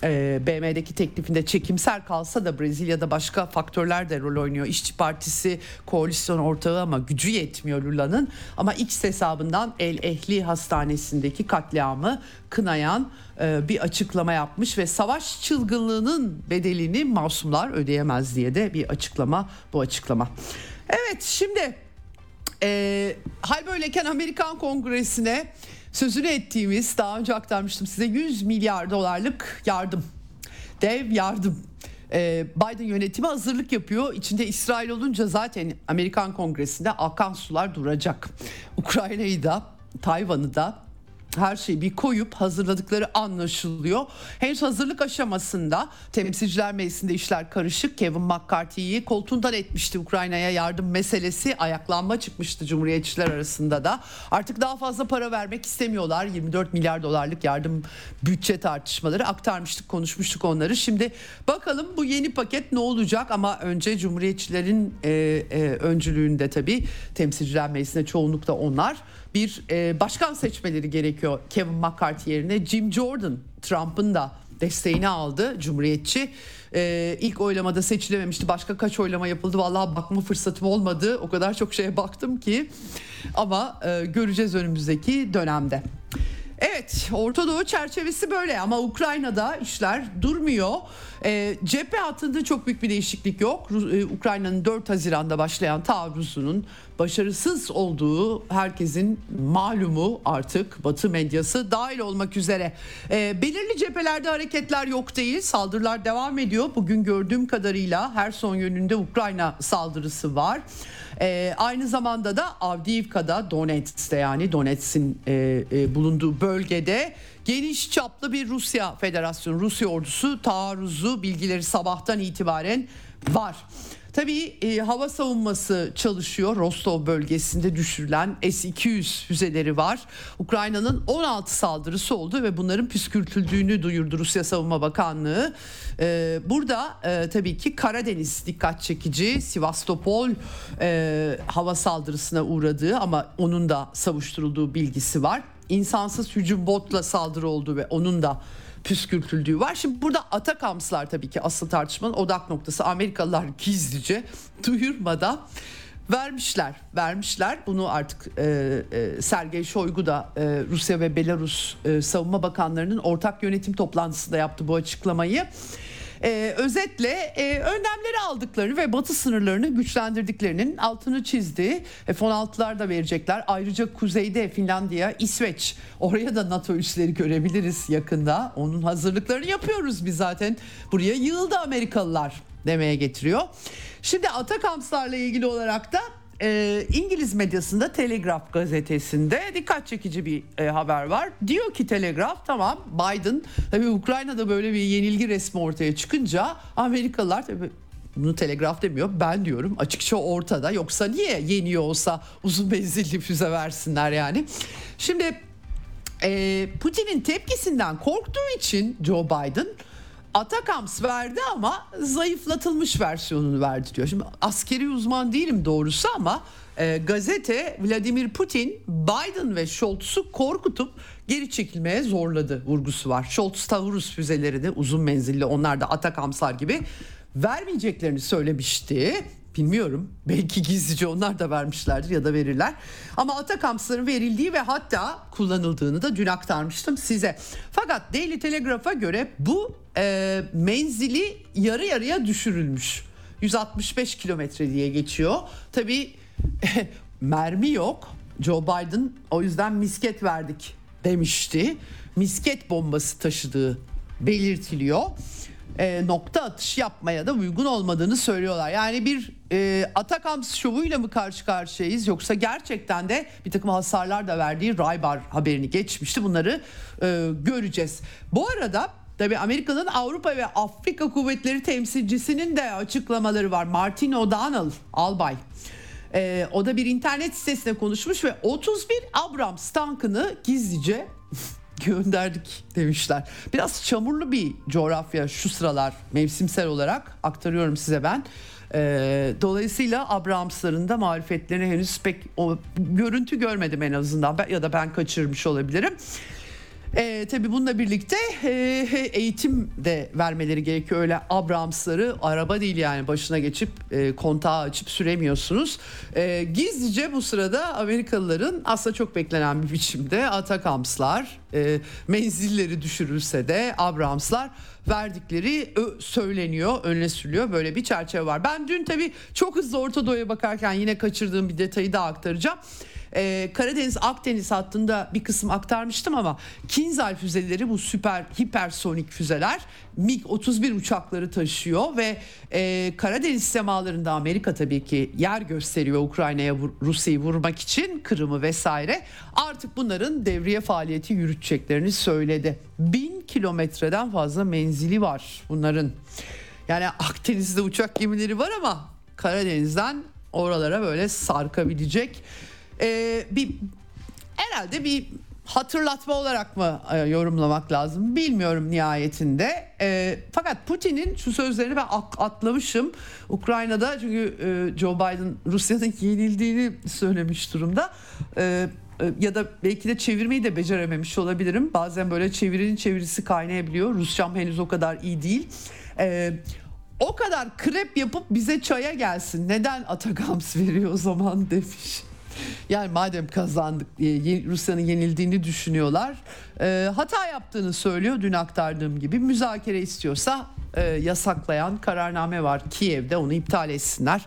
e, BM'deki teklifinde çekimser kalsa da Brezilya'da başka faktörler de rol oynuyor. İşçi Partisi koalisyon ortağı ama gücü yetmiyor Lula'nın. Ama X hesabından El Ehli Hastanesi'ndeki katliamı kınayan e, bir açıklama yapmış ve savaş çılgınlığının bedelini masumlar ödeyemez diye de bir açıklama bu açıklama. Evet şimdi e, hal böyleyken Amerikan Kongresi'ne sözünü ettiğimiz daha önce aktarmıştım size 100 milyar dolarlık yardım. Dev yardım. Ee, Biden yönetimi hazırlık yapıyor. İçinde İsrail olunca zaten Amerikan Kongresi'nde akan sular duracak. Ukrayna'yı da Tayvan'ı da her şeyi bir koyup hazırladıkları anlaşılıyor. Henüz hazırlık aşamasında temsilciler meclisinde işler karışık. Kevin McCarthy'yi koltuğundan etmişti Ukrayna'ya yardım meselesi. Ayaklanma çıkmıştı Cumhuriyetçiler arasında da. Artık daha fazla para vermek istemiyorlar. 24 milyar dolarlık yardım bütçe tartışmaları aktarmıştık konuşmuştuk onları. Şimdi bakalım bu yeni paket ne olacak ama önce Cumhuriyetçilerin e, e, öncülüğünde tabii temsilciler meclisinde çoğunlukta onlar bir e, başkan seçmeleri gerekiyor Kevin McCarthy yerine. Jim Jordan Trump'ın da desteğini aldı Cumhuriyetçi. Ee, ilk oylamada seçilememişti. Başka kaç oylama yapıldı vallahi bakma fırsatım olmadı. O kadar çok şeye baktım ki. Ama e, göreceğiz önümüzdeki dönemde. Evet Orta Doğu çerçevesi böyle ama Ukrayna'da işler durmuyor. E, cephe hattında çok büyük bir değişiklik yok. E, Ukrayna'nın 4 Haziran'da başlayan taarruzunun başarısız olduğu herkesin malumu artık Batı medyası dahil olmak üzere. E, belirli cephelerde hareketler yok değil. Saldırılar devam ediyor. Bugün gördüğüm kadarıyla her son yönünde Ukrayna saldırısı var. E, aynı zamanda da Avdiivka'da Donetsk'te yani Donetsk'in e, e, bulunduğu bölgede geniş çaplı bir Rusya Federasyonu, Rusya ordusu taarruzu bilgileri sabahtan itibaren var. Tabii e, hava savunması çalışıyor. Rostov bölgesinde düşürülen S-200 füzeleri var. Ukrayna'nın 16 saldırısı oldu ve bunların püskürtüldüğünü duyurdu Rusya Savunma Bakanlığı. E, burada e, tabii ki Karadeniz dikkat çekici. Sivastopol e, hava saldırısına uğradığı ama onun da savuşturulduğu bilgisi var. İnsansız hücum botla saldırı oldu ve onun da püskürtüldüğü var. Şimdi burada Atakamslar tabii ki asıl tartışmanın odak noktası. Amerikalılar gizlice (laughs) duyurmadan vermişler. Vermişler. Bunu artık e, e, Sergey Shoigu da e, Rusya ve Belarus e, savunma bakanlarının ortak yönetim toplantısında yaptı bu açıklamayı. Ee, özetle e, önlemleri aldıklarını ve batı sınırlarını güçlendirdiklerinin altını çizdi. F-16'lar da verecekler. Ayrıca kuzeyde Finlandiya, İsveç oraya da NATO üsleri görebiliriz yakında. Onun hazırlıklarını yapıyoruz biz zaten. Buraya yığıldı Amerikalılar demeye getiriyor. Şimdi Atakamslarla ilgili olarak da e, İngiliz medyasında Telegraph gazetesinde dikkat çekici bir e, haber var. Diyor ki Telegraph tamam Biden tabii Ukrayna'da böyle bir yenilgi resmi ortaya çıkınca Amerikalılar tabii bunu telegraf demiyor ben diyorum açıkça ortada yoksa niye yeniyor olsa uzun menzilli füze versinler yani. Şimdi e, Putin'in tepkisinden korktuğu için Joe Biden Atakams verdi ama zayıflatılmış versiyonunu verdi diyor. Şimdi askeri uzman değilim doğrusu ama e, gazete Vladimir Putin Biden ve Scholz'u korkutup geri çekilmeye zorladı vurgusu var. Scholz Taurus füzelerini uzun menzilli onlar da Atakamslar gibi vermeyeceklerini söylemişti. Bilmiyorum. (laughs) Belki gizlice onlar da vermişlerdir ya da verirler. Ama Atakampsların verildiği ve hatta kullanıldığını da dün aktarmıştım size. Fakat Daily Telegraph'a göre bu e, menzili yarı yarıya düşürülmüş. 165 kilometre diye geçiyor. Tabii (laughs) mermi yok. Joe Biden o yüzden misket verdik demişti. Misket bombası taşıdığı belirtiliyor. E, nokta atış yapmaya da uygun olmadığını söylüyorlar. Yani bir e, Atakams şovuyla mı karşı karşıyayız yoksa gerçekten de bir takım hasarlar da verdiği Raybar haberini geçmişti. Bunları e, göreceğiz. Bu arada Tabi Amerika'nın Avrupa ve Afrika kuvvetleri temsilcisinin de açıklamaları var. Martin O'Donnell albay. Ee, o da bir internet sitesine konuşmuş ve 31 Abrams tankını gizlice (laughs) (laughs) gönderdik demişler. Biraz çamurlu bir coğrafya şu sıralar mevsimsel olarak aktarıyorum size ben. Ee, dolayısıyla Abrams'ların da marifetlerini henüz pek o görüntü görmedim en azından ben, ya da ben kaçırmış olabilirim. E, tabii bununla birlikte e, eğitim de vermeleri gerekiyor. Öyle Abrams'ları araba değil yani başına geçip e, kontağı açıp süremiyorsunuz. E, gizlice bu sırada Amerikalıların aslında çok beklenen bir biçimde Atakams'lar e, menzilleri düşürülse de Abrams'lar verdikleri söyleniyor, önüne sürülüyor. Böyle bir çerçeve var. Ben dün tabii çok hızlı Orta Doğu'ya bakarken yine kaçırdığım bir detayı daha aktaracağım e, Karadeniz Akdeniz hattında bir kısım aktarmıştım ama Kinzhal füzeleri bu süper hipersonik füzeler MiG-31 uçakları taşıyor ve e, Karadeniz semalarında Amerika tabii ki yer gösteriyor Ukrayna'ya Rusya'yı vurmak için Kırım'ı vesaire artık bunların devriye faaliyeti yürüteceklerini söyledi. Bin kilometreden fazla menzili var bunların. Yani Akdeniz'de uçak gemileri var ama Karadeniz'den oralara böyle sarkabilecek e, bir herhalde bir hatırlatma olarak mı e, yorumlamak lazım bilmiyorum nihayetinde. E, fakat Putin'in şu sözlerini ben atlamışım. Ukrayna'da çünkü e, Joe Biden Rusya'nın yenildiğini söylemiş durumda. E, e, ya da belki de çevirmeyi de becerememiş olabilirim. Bazen böyle çevirinin çevirisi kaynayabiliyor. Rusçam henüz o kadar iyi değil. E, o kadar krep yapıp bize çaya gelsin. Neden Atagams (laughs) veriyor o zaman demiş. Yani madem kazandık Rusya'nın yenildiğini düşünüyorlar. E, hata yaptığını söylüyor dün aktardığım gibi. Müzakere istiyorsa e, yasaklayan kararname var Kiev'de onu iptal etsinler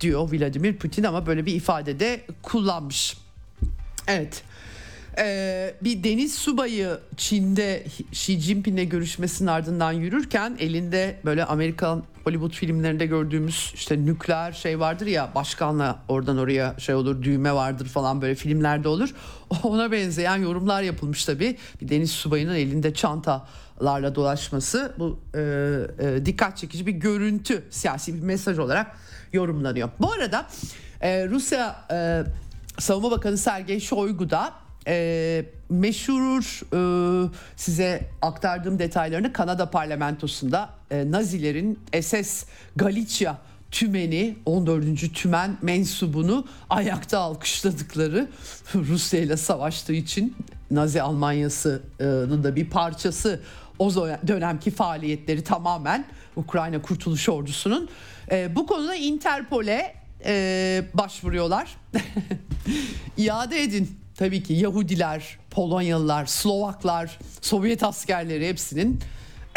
diyor Vladimir Putin ama böyle bir ifade de kullanmış. Evet. Ee, bir deniz subayı Çin'de Xi Jinping'le görüşmesinin ardından yürürken elinde böyle Amerikan Hollywood filmlerinde gördüğümüz işte nükleer şey vardır ya başkanla oradan oraya şey olur düğme vardır falan böyle filmlerde olur. (laughs) Ona benzeyen yorumlar yapılmış tabii. Bir deniz subayının elinde çantalarla dolaşması bu e, e, dikkat çekici bir görüntü siyasi bir mesaj olarak yorumlanıyor. Bu arada e, Rusya e, Savunma Bakanı Sergey Shoigu da e, meşhur e, size aktardığım detaylarını Kanada parlamentosunda e, Nazilerin SS Galicia tümeni 14. tümen mensubunu ayakta alkışladıkları (laughs) Rusya ile savaştığı için Nazi Almanyası'nın da bir parçası o dönemki faaliyetleri tamamen Ukrayna Kurtuluş Ordusu'nun e, bu konuda Interpol'e e, başvuruyorlar. (laughs) İade edin tabii ki Yahudiler, Polonyalılar, Slovaklar, Sovyet askerleri hepsinin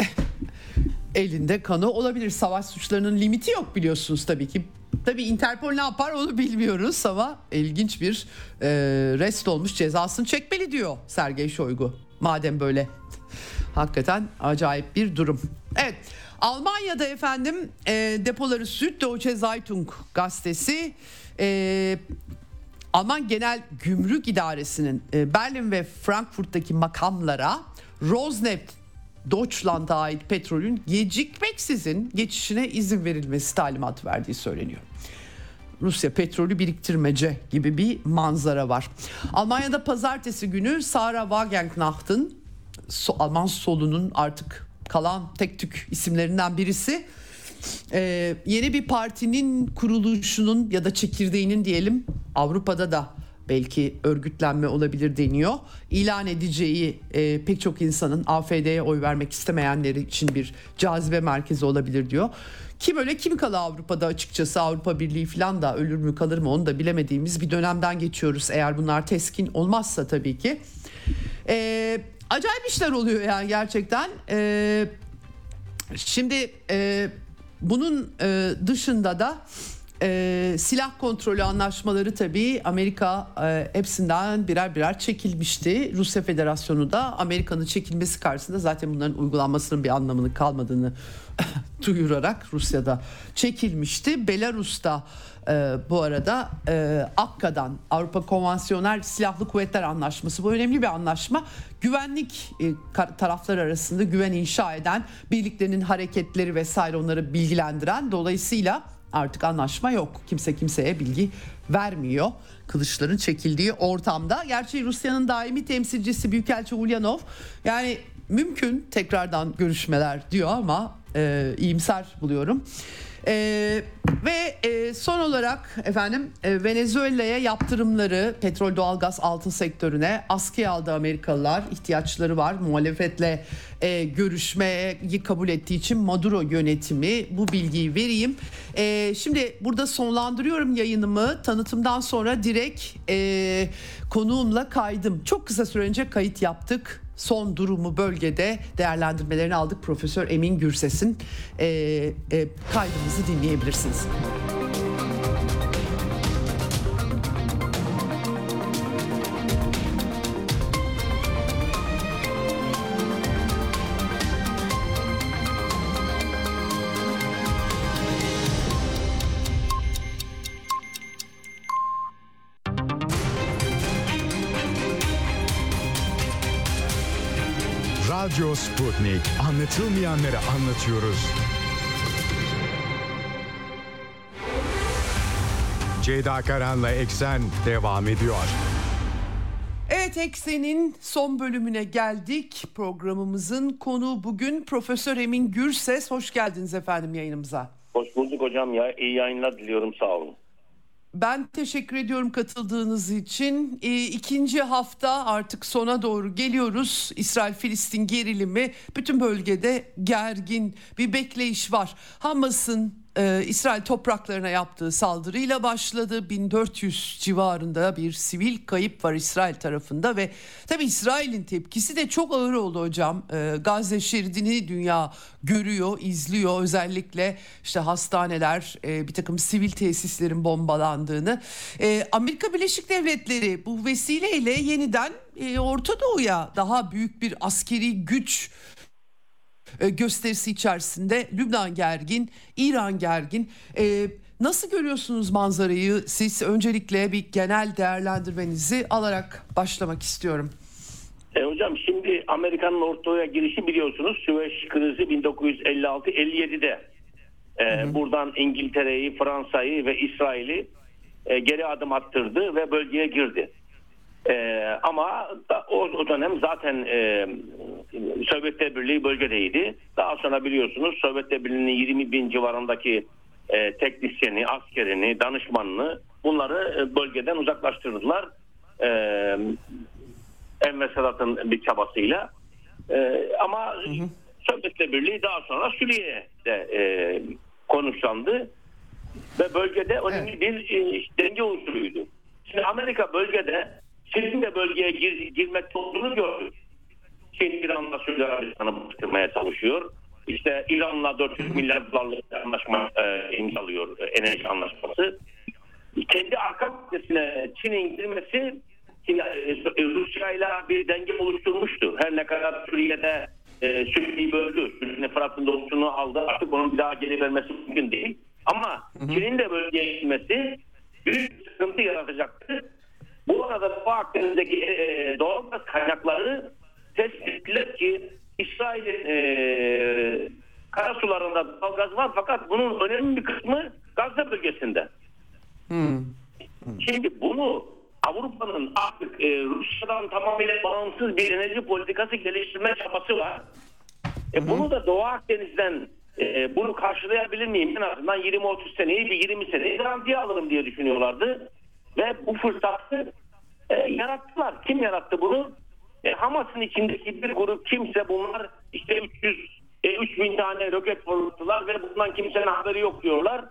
(laughs) elinde kanı olabilir. Savaş suçlarının limiti yok biliyorsunuz tabii ki. Tabii Interpol ne yapar onu bilmiyoruz ama ilginç bir e, rest olmuş cezasını çekmeli diyor Sergey Shoigu. Madem böyle (laughs) hakikaten acayip bir durum. Evet Almanya'da efendim e, depoları Süddeutsche Zeitung gazetesi e, Alman Genel Gümrük İdaresi'nin e, Berlin ve Frankfurt'taki makamlara Rosneft Deutschland'a ait petrolün gecikmeksizin geçişine izin verilmesi talimat verdiği söyleniyor. Rusya petrolü biriktirmece gibi bir manzara var. Almanya'da pazartesi günü Sarah Wagenknecht'ın Alman solunun artık kalan tek tük isimlerinden birisi ee, yeni bir partinin kuruluşunun ya da çekirdeğinin diyelim Avrupa'da da belki örgütlenme olabilir deniyor. İlan edeceği e, pek çok insanın AFD'ye oy vermek istemeyenleri için bir cazibe merkezi olabilir diyor. Kim öyle kim kalı Avrupa'da açıkçası Avrupa Birliği falan da ölür mü kalır mı onu da bilemediğimiz bir dönemden geçiyoruz. Eğer bunlar teskin olmazsa tabii ki. E, acayip işler oluyor yani gerçekten. E, şimdi... E, bunun e, dışında da e, silah kontrolü anlaşmaları tabii Amerika e, hepsinden birer birer çekilmişti. Rusya Federasyonu da Amerika'nın çekilmesi karşısında zaten bunların uygulanmasının bir anlamını kalmadığını (laughs) duyurarak Rusya'da çekilmişti. Belarus'ta e, bu arada e, AKKA'dan Avrupa Konvansiyonel Silahlı Kuvvetler Anlaşması bu önemli bir anlaşma. Güvenlik e, taraflar arasında güven inşa eden birliklerin hareketleri vesaire onları bilgilendiren dolayısıyla artık anlaşma yok. Kimse kimseye bilgi vermiyor. Kılıçların çekildiği ortamda. Gerçi Rusya'nın daimi temsilcisi Büyükelçi Ulyanov yani mümkün tekrardan görüşmeler diyor ama e, iyimser buluyorum. Ee, ve e, son olarak efendim e, Venezuela'ya yaptırımları petrol doğalgaz altın sektörüne askıya aldı Amerikalılar ihtiyaçları var. Muhalefetle e, görüşmeyi kabul ettiği için Maduro yönetimi bu bilgiyi vereyim. E, şimdi burada sonlandırıyorum yayınımı. Tanıtımdan sonra direkt e, konuğumla kaydım. Çok kısa süre önce kayıt yaptık son durumu bölgede değerlendirmelerini aldık. Profesör Emin Gürses'in e, e, kaydımızı dinleyebilirsiniz. Radyo Sputnik. Anlatılmayanları anlatıyoruz. Ceyda Karan'la Eksen devam ediyor. Evet Eksen'in son bölümüne geldik. Programımızın konu bugün Profesör Emin Gürses. Hoş geldiniz efendim yayınımıza. Hoş bulduk hocam ya. İyi yayınlar diliyorum sağ olun. Ben teşekkür ediyorum katıldığınız için. E, ikinci hafta artık sona doğru geliyoruz. İsrail-Filistin gerilimi bütün bölgede gergin bir bekleyiş var. Hamas'ın e, İsrail topraklarına yaptığı saldırıyla başladı. 1400 civarında bir sivil kayıp var İsrail tarafında ve tabi İsrail'in tepkisi de çok ağır oldu hocam. E, Gazze şeridini dünya görüyor, izliyor. Özellikle işte hastaneler, e, bir takım sivil tesislerin bombalandığını. E, Amerika Birleşik Devletleri bu vesileyle yeniden e, Orta Doğu'ya daha büyük bir askeri güç gösterisi içerisinde Lübnan gergin, İran gergin. E, nasıl görüyorsunuz manzarayı? Siz öncelikle bir genel değerlendirmenizi alarak başlamak istiyorum. E hocam şimdi Amerika'nın ortaya girişi biliyorsunuz Süveyş krizi 1956-57'de e, buradan İngiltere'yi, Fransa'yı ve İsrail'i e, geri adım attırdı ve bölgeye girdi. E, ama o, o dönem zaten e, Sovyetler Birliği bölgedeydi. Daha sonra biliyorsunuz Sovyetler Birliği'nin 20 bin civarındaki e, teknisyeni, askerini, danışmanını bunları e, bölgeden uzaklaştırdılar. E, Enver Sedat'ın bir çabasıyla. E, ama hı hı. Sovyetler Birliği daha sonra Suriye'de e, konuşlandı ve bölgede önemli evet. bir e, denge unsuruydu. Şimdi Amerika bölgede Çin'in de bölgeye gir, girmekte olduğunu gördük. Çin İran'la Suudi Arabistan'ı bastırmaya çalışıyor. İşte İran'la 400 milyar dolarlık anlaşma e, imzalıyor e, enerji anlaşması. Kendi arka maddesine Çin'in girmesi Çin, e, Rusya ile bir denge oluşturmuştu. Her ne kadar Suriye'de e, Suriye'yi böldü. Suriye'nin Fırat'ın doğusunu aldı. Artık onun bir daha geri vermesi mümkün değil. Ama Çin'in de bölgeye girmesi büyük sıkıntı yaratacaktı. Bu arada Doğu Akdeniz'deki e, doğal gaz kaynakları tespit ettiler ki İsrail'in e, karasularında doğal gaz var fakat bunun önemli bir kısmı Gazze bölgesinde. Hmm. Şimdi bunu Avrupa'nın artık e, Rusya'dan tamamıyla bağımsız bir enerji politikası geliştirme çabası var. E, bunu da Doğu Akdeniz'den e, bunu karşılayabilir miyim? En azından 20-30 seneyi bir 20 seneyi garantiye alırım diye düşünüyorlardı. Ve bu fırsatı e, yarattılar. Kim yarattı bunu? E, Hamas'ın içindeki bir grup kimse bunlar işte 300 e, 3000 tane roket fırlattılar ve bundan kimsenin haberi yok diyorlar.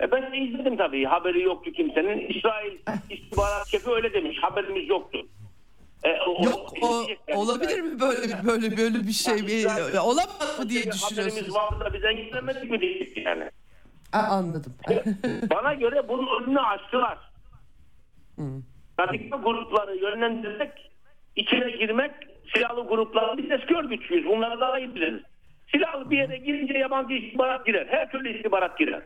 E, ben de izledim tabii. Haberi yoktu kimsenin. İsrail istihbarat şefi öyle demiş. Haberimiz yoktu. E, o, Yok o, olabilir mi böyle böyle böyle bir şey? Yani, bir, olamaz mı diye düşünüyorsunuz? Haberimiz vardı da biz engellemedik mi diyecek yani. A, anladım. Bana göre bunun önünü açtılar. Radikal grupları yönlendirmek, içine girmek, silahlı grupların biz eski örgütçüyüz. Bunları daha iyi biliriz. Silahlı bir yere girince yabancı istihbarat girer. Her türlü istihbarat girer.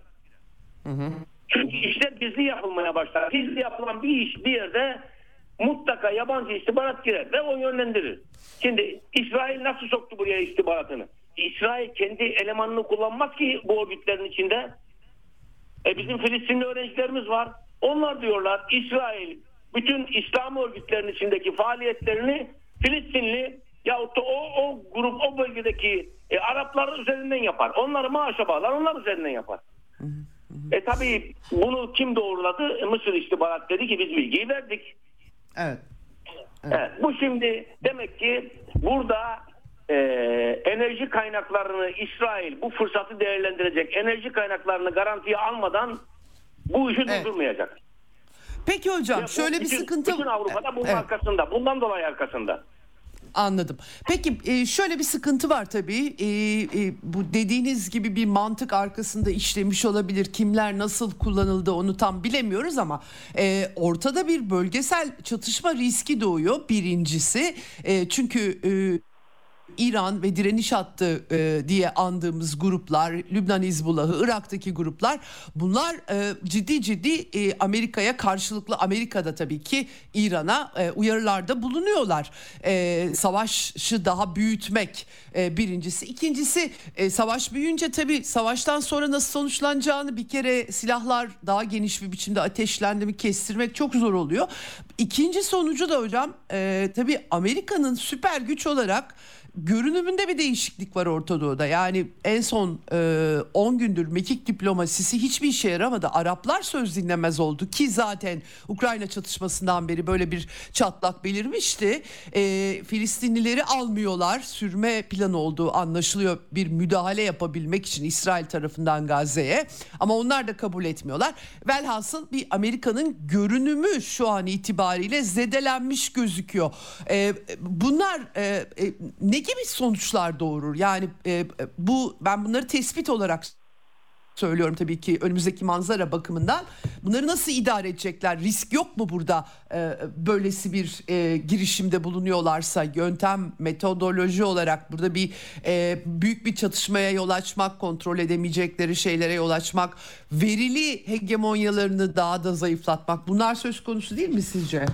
Çünkü işler gizli yapılmaya başlar. Gizli yapılan bir iş bir yerde mutlaka yabancı istihbarat girer ve o yönlendirir. Şimdi İsrail nasıl soktu buraya istihbaratını? İsrail kendi elemanını kullanmaz ki bu örgütlerin içinde. E bizim Filistinli öğrencilerimiz var. Onlar diyorlar İsrail bütün İslam örgütlerinin içindeki faaliyetlerini Filistinli yahut da o, o grup o bölgedeki e, Araplar üzerinden yapar. Onları maaşa bağlar onlar üzerinden yapar. E tabi bunu kim doğruladı? E, Mısır istihbarat dedi ki biz bilgiyi verdik. Evet. Evet, bu şimdi demek ki burada e, enerji kaynaklarını İsrail bu fırsatı değerlendirecek. Enerji kaynaklarını garantiye almadan bu işi Evet. durdurmayacak. Peki hocam bu şöyle bir bütün- sıkıntı Bütün Avrupa'da bunun Evet. arkasında. Bundan dolayı arkasında. Anladım. Peki e, şöyle bir sıkıntı var tabii. E, e, bu dediğiniz gibi bir mantık arkasında işlemiş olabilir. Kimler nasıl kullanıldı onu tam bilemiyoruz ama ortada bir bölgesel çatışma riski doğuyor birincisi. Çünkü İran ve direniş hattı e, diye andığımız gruplar, Lübnan Hizbullah'ı, Irak'taki gruplar bunlar e, ciddi ciddi e, Amerika'ya karşılıklı Amerika'da tabii ki İran'a e, uyarılarda bulunuyorlar. E, savaşı daha büyütmek e, birincisi. İkincisi e, savaş büyüyünce tabii savaştan sonra nasıl sonuçlanacağını bir kere silahlar daha geniş bir biçimde ateşlendi mi kestirmek çok zor oluyor. İkinci sonucu da hocam e, tabii Amerika'nın süper güç olarak görünümünde bir değişiklik var Orta Doğu'da. Yani en son e, 10 gündür mekik diplomasisi hiçbir işe yaramadı. Araplar söz dinlemez oldu ki zaten Ukrayna çatışmasından beri böyle bir çatlak belirmişti. E, Filistinlileri almıyorlar. Sürme planı olduğu anlaşılıyor bir müdahale yapabilmek için İsrail tarafından Gazze'ye. Ama onlar da kabul etmiyorlar. Velhasıl bir Amerika'nın görünümü şu an itibariyle zedelenmiş gözüküyor. E, bunlar e, e, ne gibi sonuçlar doğurur? Yani e, bu ben bunları tespit olarak söylüyorum tabii ki önümüzdeki manzara bakımından. Bunları nasıl idare edecekler? Risk yok mu burada e, böylesi bir e, girişimde bulunuyorlarsa yöntem, metodoloji olarak burada bir e, büyük bir çatışmaya yol açmak, kontrol edemeyecekleri şeylere yol açmak, verili hegemonyalarını daha da zayıflatmak bunlar söz konusu değil mi sizce?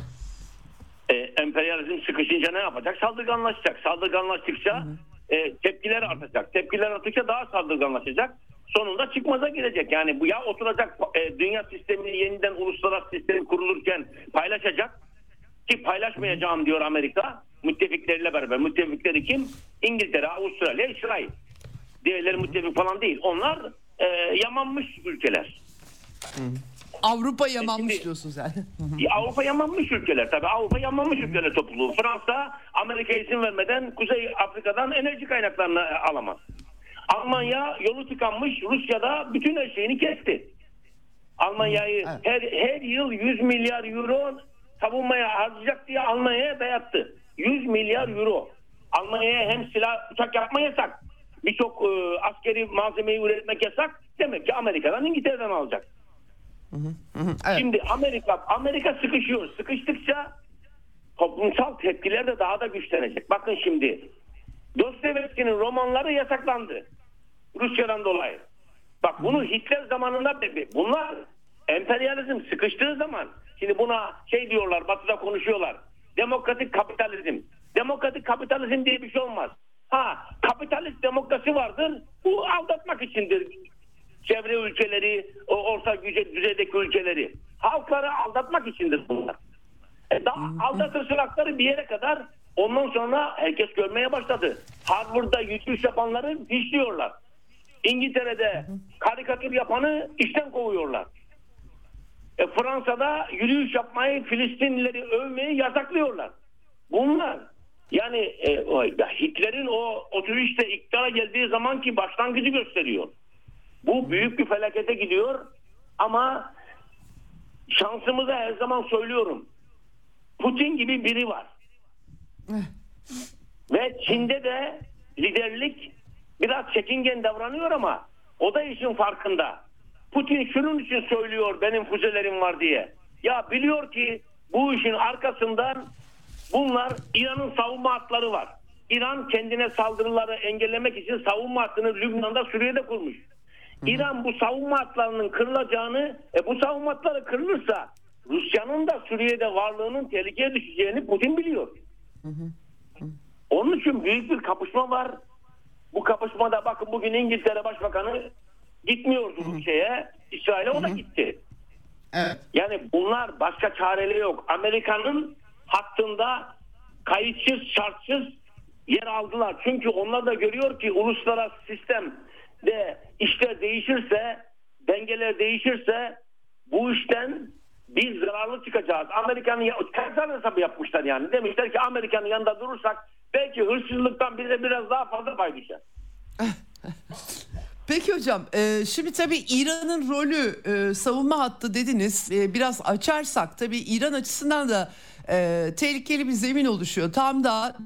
E, emperyalizm sıkışınca ne yapacak? Saldırganlaşacak. Saldırganlaştıkça e, tepkiler artacak. Tepkiler arttıkça daha saldırganlaşacak. Sonunda çıkmaza girecek. Yani bu ya oturacak e, dünya sistemini yeniden uluslararası sistem kurulurken paylaşacak ki paylaşmayacağım diyor Amerika müttefikleriyle beraber. Müttefikleri kim? İngiltere, Avustralya, İsrail. Diğerleri müttefik falan değil. Onlar e, yamanmış ülkeler. (laughs) Avrupa yamanmış şimdi- diyorsunuz yani. Ya Avrupa yanmamış ülkeler tabii. Avrupa yanmamış ülkeler topluluğu. Fransa Amerika izin vermeden Kuzey Afrika'dan enerji kaynaklarını e, alamaz. Almanya yolu tıkanmış. Rusya'da bütün her şeyini kesti. Almanya'yı Evet. her, her yıl 100 milyar euro savunmaya harcayacak diye Almanya'ya dayattı. 100 milyar euro. Almanya'ya hem silah uçak yapma yasak. Birçok e, askeri malzemeyi üretmek yasak. Demek ki Amerika'dan İngiltere'den alacak. Evet. Şimdi Amerika Amerika sıkışıyor. Sıkıştıkça toplumsal tepkiler de daha da güçlenecek. Bakın şimdi Dostoyevski'nin romanları yasaklandı. Rusya'dan dolayı. Bak bunu Hitler zamanında bunlar emperyalizm sıkıştığı zaman şimdi buna şey diyorlar batıda konuşuyorlar. Demokratik kapitalizm. Demokratik kapitalizm diye bir şey olmaz. Ha kapitalist demokrasi vardır. Bu aldatmak içindir çevre ülkeleri, o orta güce, düzeydeki ülkeleri. Halkları aldatmak içindir bunlar. E daha aldatırsın hakları bir yere kadar ondan sonra herkes görmeye başladı. Harvard'da yürüyüş yapanları fişliyorlar. İngiltere'de karikatür yapanı işten kovuyorlar. E, Fransa'da yürüyüş yapmayı, Filistinlileri övmeyi yasaklıyorlar. Bunlar yani e, Hitler'in o 33'te iktidara geldiği zamanki başlangıcı gösteriyor. Bu büyük bir felakete gidiyor ama şansımıza her zaman söylüyorum. Putin gibi biri var. Ve Çin'de de liderlik biraz çekingen davranıyor ama o da işin farkında. Putin şunun için söylüyor benim füzelerim var diye. Ya biliyor ki bu işin arkasından bunlar İran'ın savunma hatları var. İran kendine saldırıları engellemek için savunma hattını Lübnan'da Suriye'de kurmuş. İran bu savunma hatlarının kırılacağını, e, bu savunma hatları kırılırsa Rusya'nın da Suriye'de varlığının tehlikeye düşeceğini Putin biliyor. Onun için büyük bir kapışma var. Bu kapışmada bakın bugün İngiltere Başbakanı gitmiyordu şeye, İsrail'e o da gitti. Evet. Yani bunlar başka çareleri yok. Amerika'nın hattında kayıtsız şartsız yer aldılar. Çünkü onlar da görüyor ki uluslararası sistemde işler değişirse dengeler değişirse bu işten biz zararlı çıkacağız. Amerika'nın kazan hesabı yapmışlar yani. Demişler ki Amerika'nın yanında durursak belki hırsızlıktan bize biraz daha fazla pay düşer. (laughs) Peki hocam e, şimdi tabii İran'ın rolü e, savunma hattı dediniz E, biraz açarsak tabii İran açısından da tehlikeli bir zemin oluşuyor. Tam da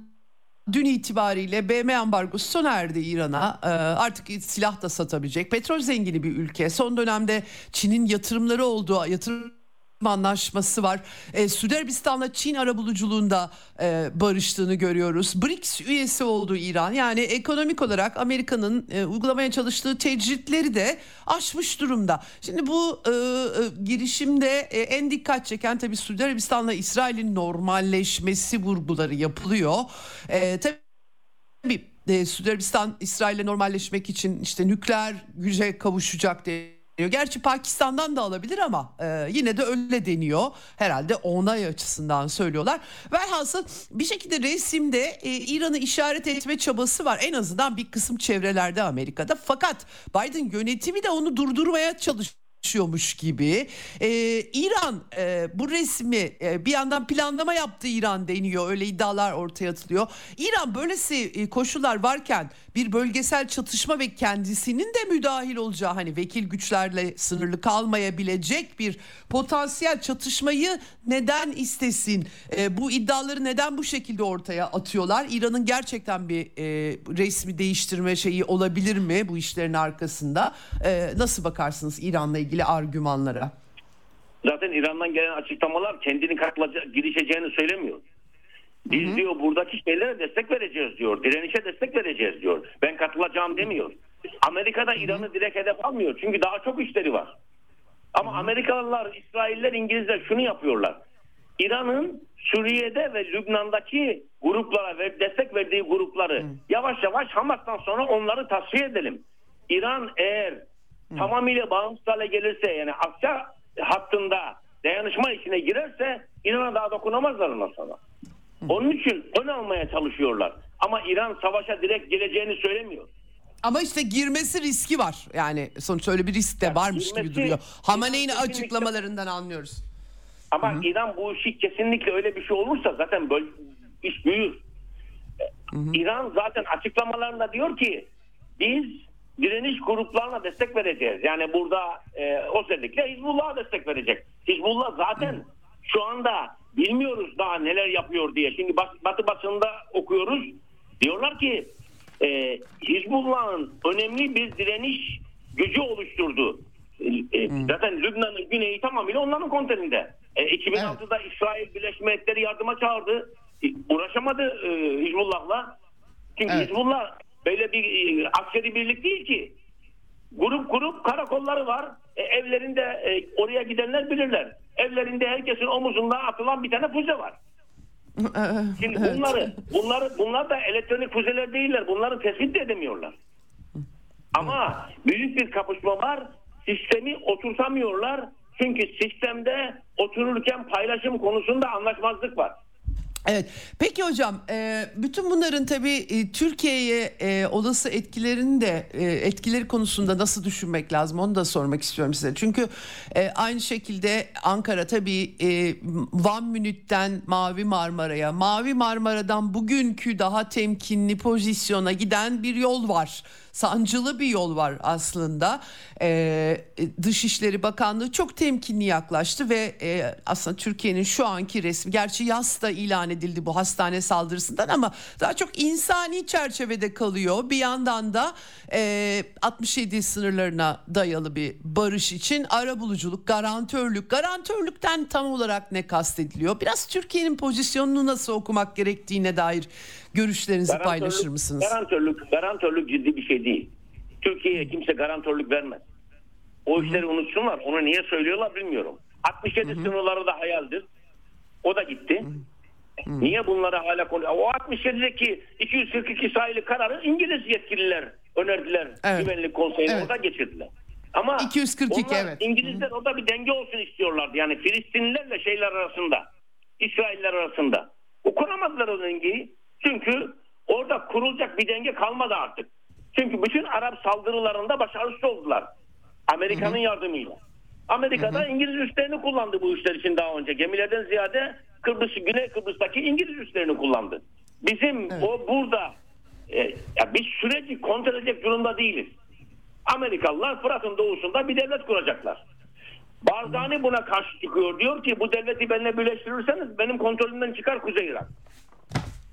dün itibariyle BM ambargosu sona erdi İran'a E, artık silah da satabilecek petrol zengini bir ülke. Son dönemde Çin'in yatırımları olduğu yatırım anlaşması var. E, Suudi Arabistan'la Çin arabuluculuğunda e, barıştığını görüyoruz. BRICS üyesi oldu İran. Yani ekonomik olarak Amerika'nın e, uygulamaya çalıştığı tecritleri de aşmış durumda. Şimdi bu e, e, girişimde e, en dikkat çeken tabii Suudi Arabistan'la İsrail'in normalleşmesi vurguları yapılıyor. E, tabii e, Suudi Arabistan İsrail'le normalleşmek için işte nükleer güce kavuşacak diye Gerçi Pakistan'dan da alabilir ama e, yine de öyle deniyor. Herhalde onay açısından söylüyorlar. Velhasıl bir şekilde resimde e, İran'ı işaret etme çabası var. En azından bir kısım çevrelerde Amerika'da. Fakat Biden yönetimi de onu durdurmaya çalışıyor çalışıyormuş gibi. Ee, İran e, bu resmi e, bir yandan planlama yaptı İran deniyor. Öyle iddialar ortaya atılıyor. İran böylesi e, koşullar varken bir bölgesel çatışma ve kendisinin de müdahil olacağı hani vekil güçlerle sınırlı kalmayabilecek bir potansiyel çatışmayı neden istesin? E, bu iddiaları neden bu şekilde ortaya atıyorlar? İran'ın gerçekten bir e, resmi değiştirme şeyi olabilir mi bu işlerin arkasında? E, nasıl bakarsınız İran'la ilgili argümanlara? Zaten İran'dan gelen açıklamalar kendini katılacak, girişeceğini söylemiyor. Biz Hı-hı. diyor buradaki şeylere destek vereceğiz diyor. Direnişe destek vereceğiz diyor. Ben katılacağım demiyor. Amerika'da İran'ı direkt hedef almıyor. Çünkü daha çok işleri var. Ama Hı-hı. Amerikalılar, İsrailler, İngilizler şunu yapıyorlar. İran'ın Suriye'de ve Lübnan'daki gruplara ve destek verdiği grupları Hı. yavaş yavaş Hamas'tan sonra onları tasfiye edelim. İran eğer Hı. tamamıyla bağımsız hale gelirse yani Asya hattında dayanışma içine girerse İran'a daha dokunamazlar ondan sonra. Onun için ön almaya çalışıyorlar. Ama İran savaşa direkt geleceğini söylemiyor. Ama işte girmesi riski var. Yani sonuçta öyle bir risk de varmış girmesi, gibi duruyor. Hamaney'in açıklamalarından anlıyoruz. Ama. İran bu işi kesinlikle öyle bir şey olursa zaten böyle iş büyür. Hı-hı. İran zaten açıklamalarında diyor ki biz direniş gruplarına destek vereceğiz. Yani burada e, özellikle Hizbullah'a destek verecek. Hizbullah zaten şu anda bilmiyoruz daha neler yapıyor diye. Şimdi Batı basında okuyoruz. Diyorlar ki e, Hizbullah'ın önemli bir direniş gücü oluşturdu. E, hmm. Zaten Lübnan'ın güneyi tamamıyla onların kontrolünde. E, 2006'da evet. İsrail Birleşmiş Milletleri yardıma çağırdı. E, uğraşamadı e, Hizbullah'la. Çünkü evet. Hizbullah böyle bir e, askeri birlik değil ki. Grup grup karakolları var. E, evlerinde e, oraya gidenler bilirler. Evlerinde herkesin omuzunda atılan bir tane füze var. (laughs) Şimdi evet. bunları, bunları, bunlar da elektronik füzeler değiller. Bunları tespit de edemiyorlar. Ama büyük bir kapışma var. Sistemi oturtamıyorlar. Çünkü sistemde otururken paylaşım konusunda anlaşmazlık var. Evet. Peki hocam, e, bütün bunların tabii e, Türkiye'ye e, olası etkilerini de etkileri konusunda nasıl düşünmek lazım onu da sormak istiyorum size. Çünkü aynı şekilde Ankara tabii Van Münit'ten Mavi Marmara'ya, Mavi Marmara'dan bugünkü daha temkinli pozisyona giden bir yol var sancılı bir yol var aslında. Ee, Dışişleri Bakanlığı çok temkinli yaklaştı ve e, aslında Türkiye'nin şu anki resmi gerçi yas da ilan edildi bu hastane saldırısından ama daha çok insani çerçevede kalıyor. Bir yandan da e, 67 sınırlarına dayalı bir barış için ara buluculuk, garantörlük. Garantörlükten tam olarak ne kastediliyor? Biraz Türkiye'nin pozisyonunu nasıl okumak gerektiğine dair görüşlerinizi paylaşır mısınız? Garantörlük, garantörlük ciddi bir şey değil. Türkiye'ye kimse garantörlük vermez. O işleri unutsunlar. Onu niye söylüyorlar bilmiyorum. 67 sınırları da hayaldir. O da gitti. Niye bunlara hala konu? O 67'deki 242 sayılı kararı İngiliz yetkililer önerdiler. Evet. Güvenlik Konseyi'ne Evet. orada geçirdiler. Ama 242, onlar, evet. İngilizler orada bir denge olsun istiyorlardı. Yani Filistinlilerle şeyler arasında. İsrailler arasında. O kuramadılar o dengeyi. Çünkü orada kurulacak bir denge kalmadı artık. Çünkü bütün Arap saldırılarında başarısız oldular. Amerika'nın yardımıyla. Amerika'da İngiliz üslerini kullandı bu işler için daha önce. Gemilerden ziyade Kıbrıs, Güney Kıbrıs'taki İngiliz üslerini kullandı. Bizim o burada e, ya biz süreci kontrol edecek durumda değiliz. Amerikalılar Fırat'ın doğusunda bir devlet kuracaklar. Barzani buna karşı çıkıyor. Diyor ki bu devleti benimle birleştirirseniz benim kontrolümden çıkar Kuzey Irak.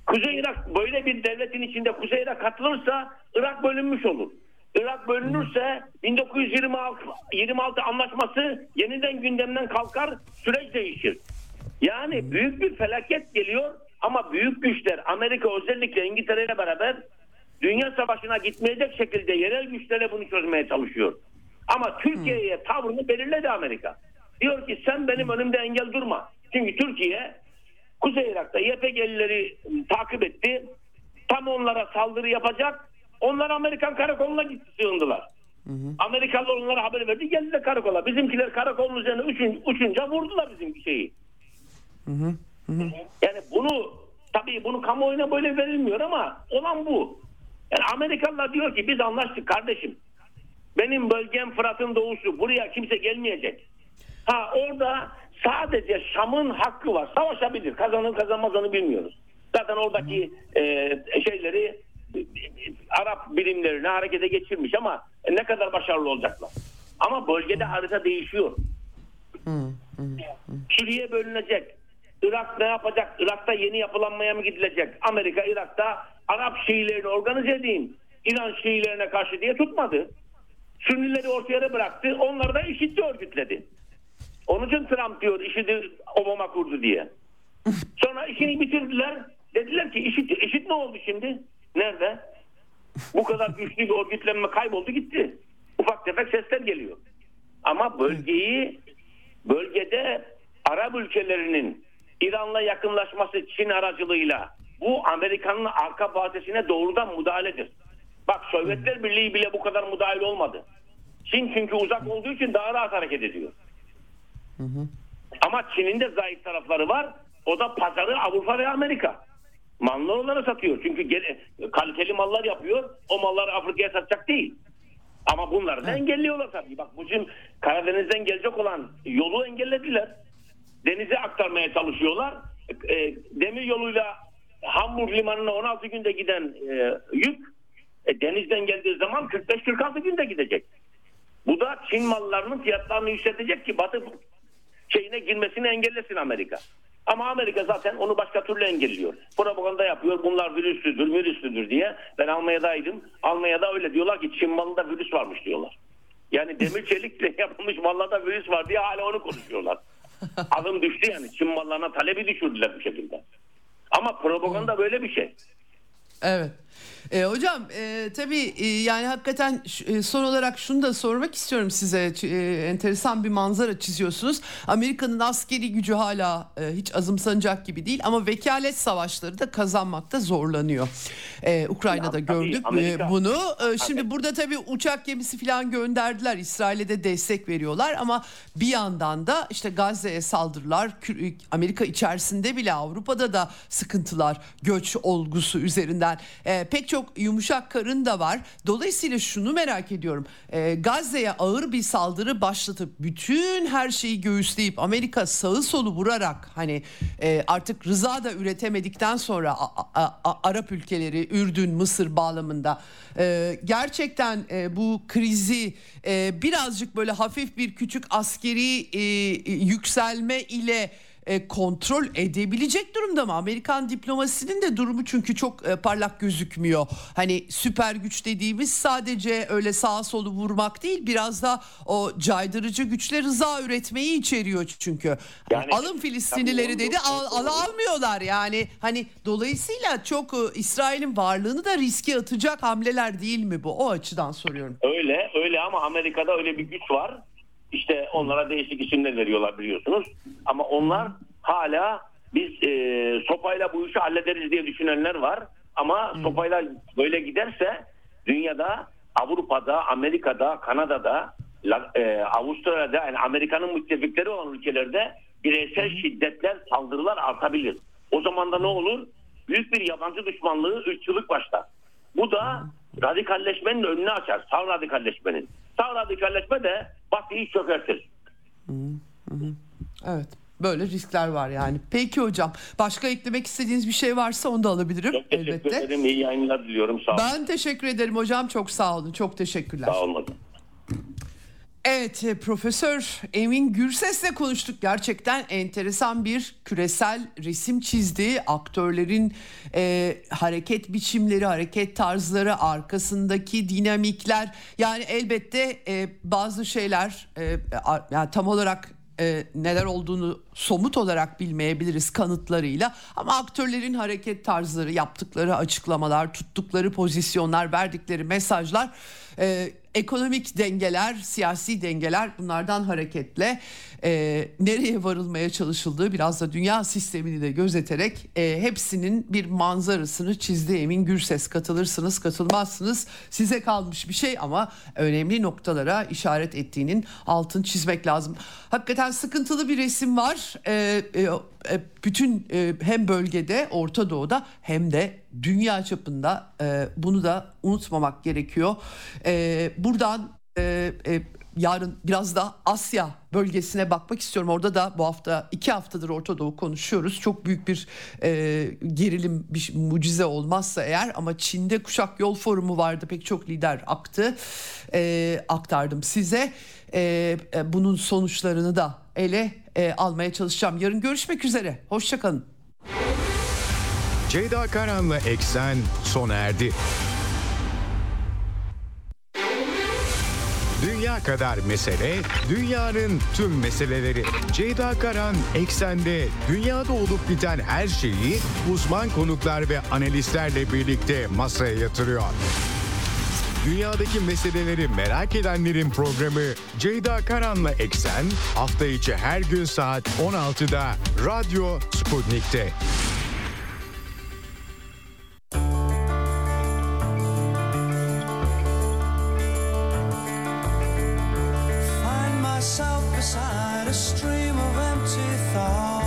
Kuzey Irak böyle bir devletin içinde Kuzey Irak katılırsa Irak bölünmüş olur. Irak bölünürse 1926 26 anlaşması yeniden gündemden kalkar, süreç değişir. Yani büyük bir felaket geliyor ama büyük güçler Amerika özellikle İngiltere ile beraber dünya savaşına gitmeyecek şekilde yerel güçlerle bunu çözmeye çalışıyor. Ama Türkiye'ye tavrını belirledi Amerika. Diyor ki sen benim önümde engel durma. Çünkü Türkiye Kuzey Irak'ta YPG'lileri takip etti. Tam onlara saldırı yapacak. Onlar Amerikan karakoluna gitti sığındılar. Amerikalılar onlara haber verdi geldiler karakola. Bizimkiler karakolun üzerine uçun, uçunca vurdular bizim şeyi. Yani bunu tabii bunu kamuoyuna böyle verilmiyor ama olan bu. Yani Amerikalılar diyor ki biz anlaştık kardeşim. Benim bölgem Fırat'ın doğusu. Buraya kimse gelmeyecek. Ha orada sadece Şam'ın hakkı var. Savaşabilir. Kazanır kazanmaz onu bilmiyoruz. Zaten oradaki e, şeyleri Arap birimlerini harekete geçirmiş ama ne kadar başarılı olacaklar. Ama bölgede harita değişiyor. Suriye bölünecek. Irak ne yapacak? Irak'ta yeni yapılanmaya mı gidilecek? Amerika Irak'ta Arap Şiilerini organize edeyim. İran Şiilerine karşı diye tutmadı. Sünnileri ortaya bıraktı. Onları da IŞİD'de örgütledi. Onun için Trump diyor IŞİD'i Obama kurdu diye. (laughs) Sonra işini bitirdiler. Dediler ki IŞİD, IŞİD ne oldu şimdi? Nerede? Bu kadar güçlü bir örgütlenme kayboldu gitti. Ufak tefek sesler geliyor. Ama bölgeyi bölgede Arap ülkelerinin İran'la yakınlaşması Çin aracılığıyla bu Amerika'nın arka bahçesine doğrudan müdahaledir. Bak Sovyetler Birliği bile bu kadar müdahil olmadı. Çin çünkü uzak olduğu için daha rahat hareket ediyor. Ama Çin'in de zayıf tarafları var. O da pazarı Avrupa ve Amerika. Mallar onlara satıyor. Çünkü kaliteli mallar yapıyor. O malları Afrika'ya satacak değil. Ama bunları da engelliyorlar tabii. Bak bugün Karadeniz'den gelecek olan yolu engellediler. Denize aktarmaya çalışıyorlar. E, demir yoluyla Hamburg limanına 16 günde giden e, yük e, denizden geldiği zaman 45-46 günde gidecek. Bu da Çin mallarının fiyatlarını yükseltecek ki Batı şeyine girmesini engellesin Amerika. Ama Amerika zaten onu başka türlü engelliyor. Propaganda yapıyor. Bunlar virüslüdür, virüslüdür diye. Ben Almanya'daydım. Almanya'da öyle diyorlar ki Çin malında virüs varmış diyorlar. Yani demir çelikle yapılmış mallarda virüs var diye hala onu konuşuyorlar. (laughs) Alım düştü yani. Çin mallarına talebi düşürdüler bu şekilde. Ama propaganda böyle bir şey. Evet. E, hocam e, tabii e, yani hakikaten e, son olarak şunu da sormak istiyorum size. E, enteresan bir manzara çiziyorsunuz. Amerika'nın askeri gücü hala e, hiç azımsanacak gibi değil ama vekalet savaşları da kazanmakta zorlanıyor. E, Ukrayna'da Ya, tabii, gördük e, Amerika- bunu. E, şimdi burada tabii uçak gemisi falan gönderdiler. İsrail'e de destek veriyorlar ama bir yandan da işte Gazze'ye saldırılar Amerika içerisinde bile Avrupa'da da sıkıntılar göç olgusu üzerinden e, pek çok yumuşak karın da var. Dolayısıyla şunu merak ediyorum. E, Gazze'ye ağır bir saldırı başlatıp bütün her şeyi göğüsleyip Amerika sağı solu vurarak hani e, artık rıza da üretemedikten sonra a- a- a- Arap ülkeleri Ürdün, Mısır bağlamında e, gerçekten e, bu krizi e, birazcık böyle hafif bir küçük askeri e, yükselme ile e, kontrol edebilecek durumda mı? Amerikan diplomasinin de durumu çünkü çok e, parlak gözükmüyor. Hani süper güç dediğimiz sadece öyle sağa solu vurmak değil biraz da o caydırıcı güçle rıza üretmeyi içeriyor çünkü. Yani, alın Filistinlileri dedi al, al, almıyorlar yani. Hani dolayısıyla çok e, İsrail'in varlığını da riske atacak hamleler değil mi bu? O açıdan soruyorum. Öyle öyle ama Amerika'da öyle bir güç var. İşte onlara değişik isimler veriyorlar biliyorsunuz. Ama onlar hala biz e, sopayla bu işi hallederiz diye düşünenler var. Ama hmm. sopayla böyle giderse dünyada Avrupa'da, Amerika'da, Kanada'da, e, Avustralya'da yani Amerika'nın müttefikleri olan ülkelerde bireysel şiddetler, saldırılar artabilir. O zaman da ne olur? Büyük bir yabancı düşmanlığı, ırkçılık başlar. Bu da radikalleşmenin önünü açar. Sağ radikalleşmenin. Sağ radikalleşme de Batı'yı çökertir. Evet. Böyle riskler var yani. Peki hocam. Başka eklemek istediğiniz bir şey varsa onu da alabilirim. Çok teşekkür elbette. ederim. İyi yayınlar diliyorum. Sağ olun. Ben teşekkür ederim hocam. Çok sağ olun. Çok teşekkürler. Sağ olun Evet e, Profesör Emin Gürses'le konuştuk. Gerçekten enteresan bir küresel resim çizdi. Aktörlerin e, hareket biçimleri, hareket tarzları, arkasındaki dinamikler. Yani elbette e, bazı şeyler e, yani tam olarak e, neler olduğunu somut olarak bilmeyebiliriz kanıtlarıyla ama aktörlerin hareket tarzları, yaptıkları açıklamalar, tuttukları pozisyonlar, verdikleri mesajlar e, ekonomik dengeler, siyasi dengeler bunlardan hareketle e, nereye varılmaya çalışıldığı biraz da dünya sistemini de gözeterek e, hepsinin bir manzarasını çizdi Emin Gürses. Katılırsınız katılmazsınız size kalmış bir şey ama önemli noktalara işaret ettiğinin altın çizmek lazım. Hakikaten sıkıntılı bir resim var. E, e, e bütün e, hem bölgede Orta Doğu'da hem de dünya çapında e, bunu da unutmamak gerekiyor. E, buradan e, e, yarın biraz da Asya bölgesine bakmak istiyorum. Orada da bu hafta iki haftadır Orta Doğu konuşuyoruz. Çok büyük bir e, gerilim bir mucize olmazsa eğer ama Çin'de kuşak yol forumu vardı. Pek çok lider aktı. E, aktardım size. E, e, bunun sonuçlarını da ele e, almaya çalışacağım. Yarın görüşmek üzere. Hoşçakalın. Ceyda Karan'la Eksen sona erdi. Dünya kadar mesele, dünyanın tüm meseleleri. Ceyda Karan Eksen'de dünyada olup biten her şeyi uzman konuklar ve analistlerle birlikte masaya yatırıyor dünyadaki meseleleri merak edenlerin programı Ceyda Karan'la Eksen hafta içi her gün saat 16'da Radyo Sputnik'te. Find myself beside a stream of empty thoughts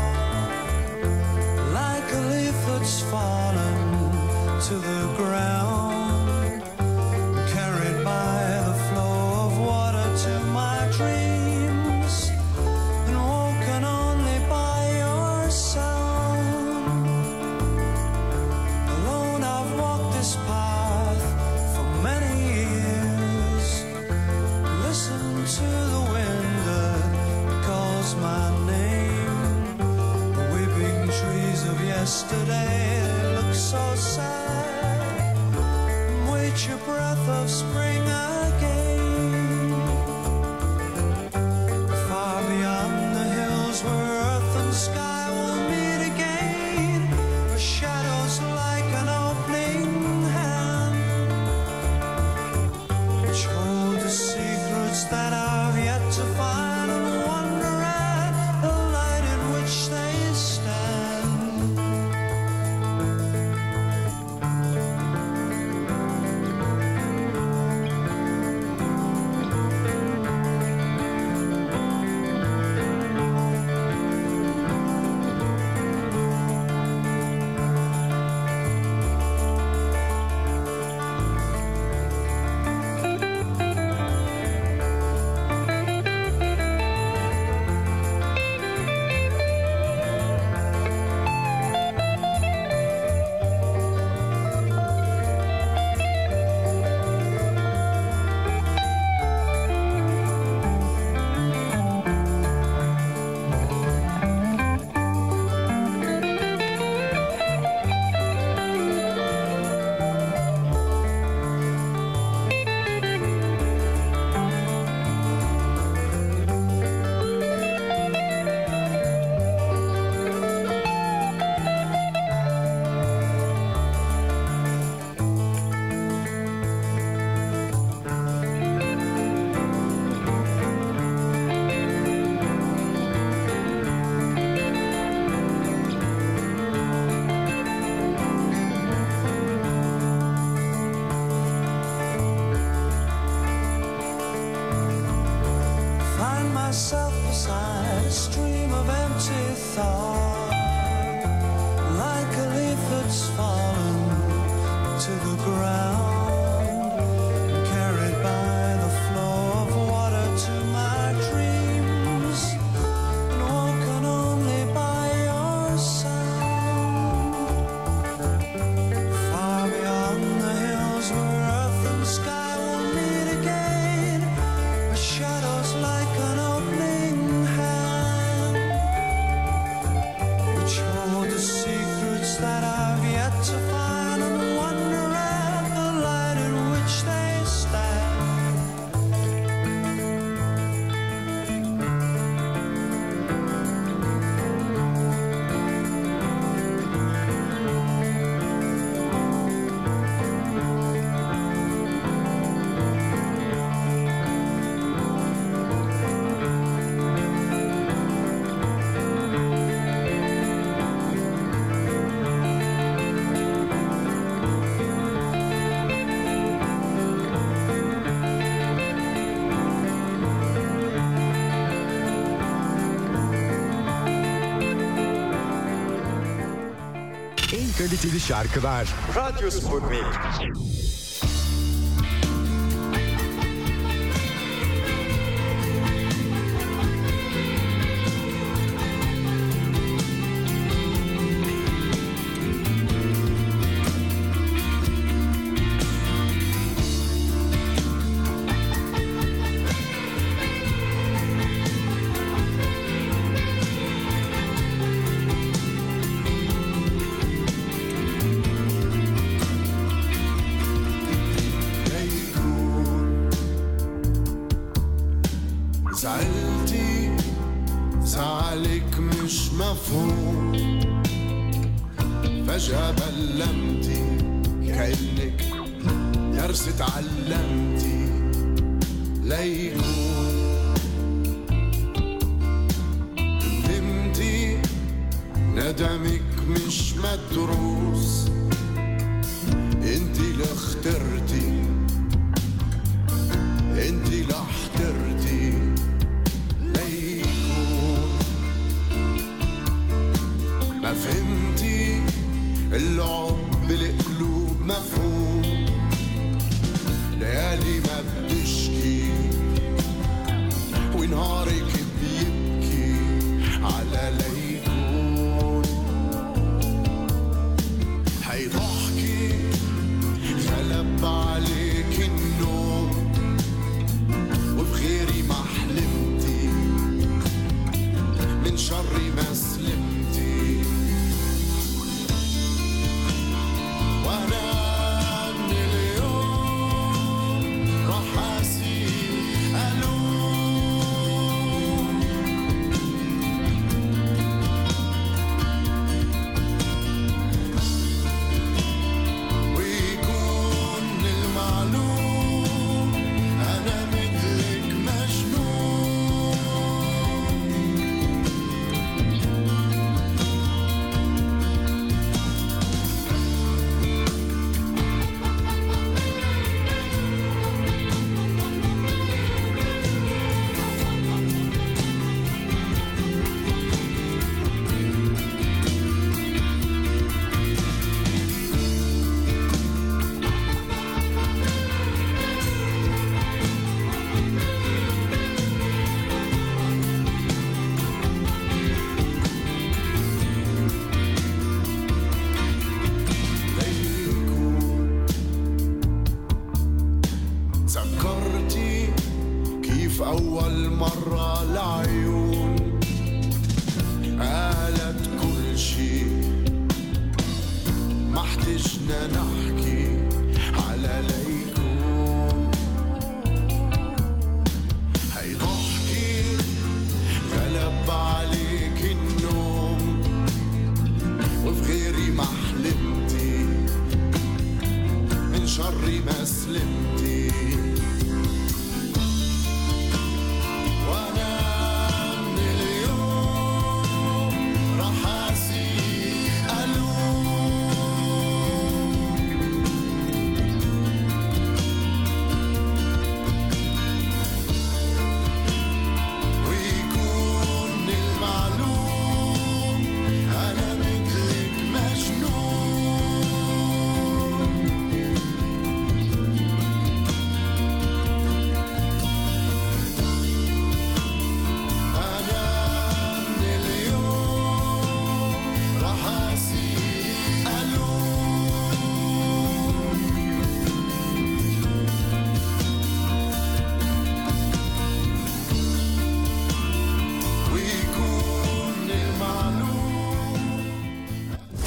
kaliteli şarkılar Radyo Sputnik.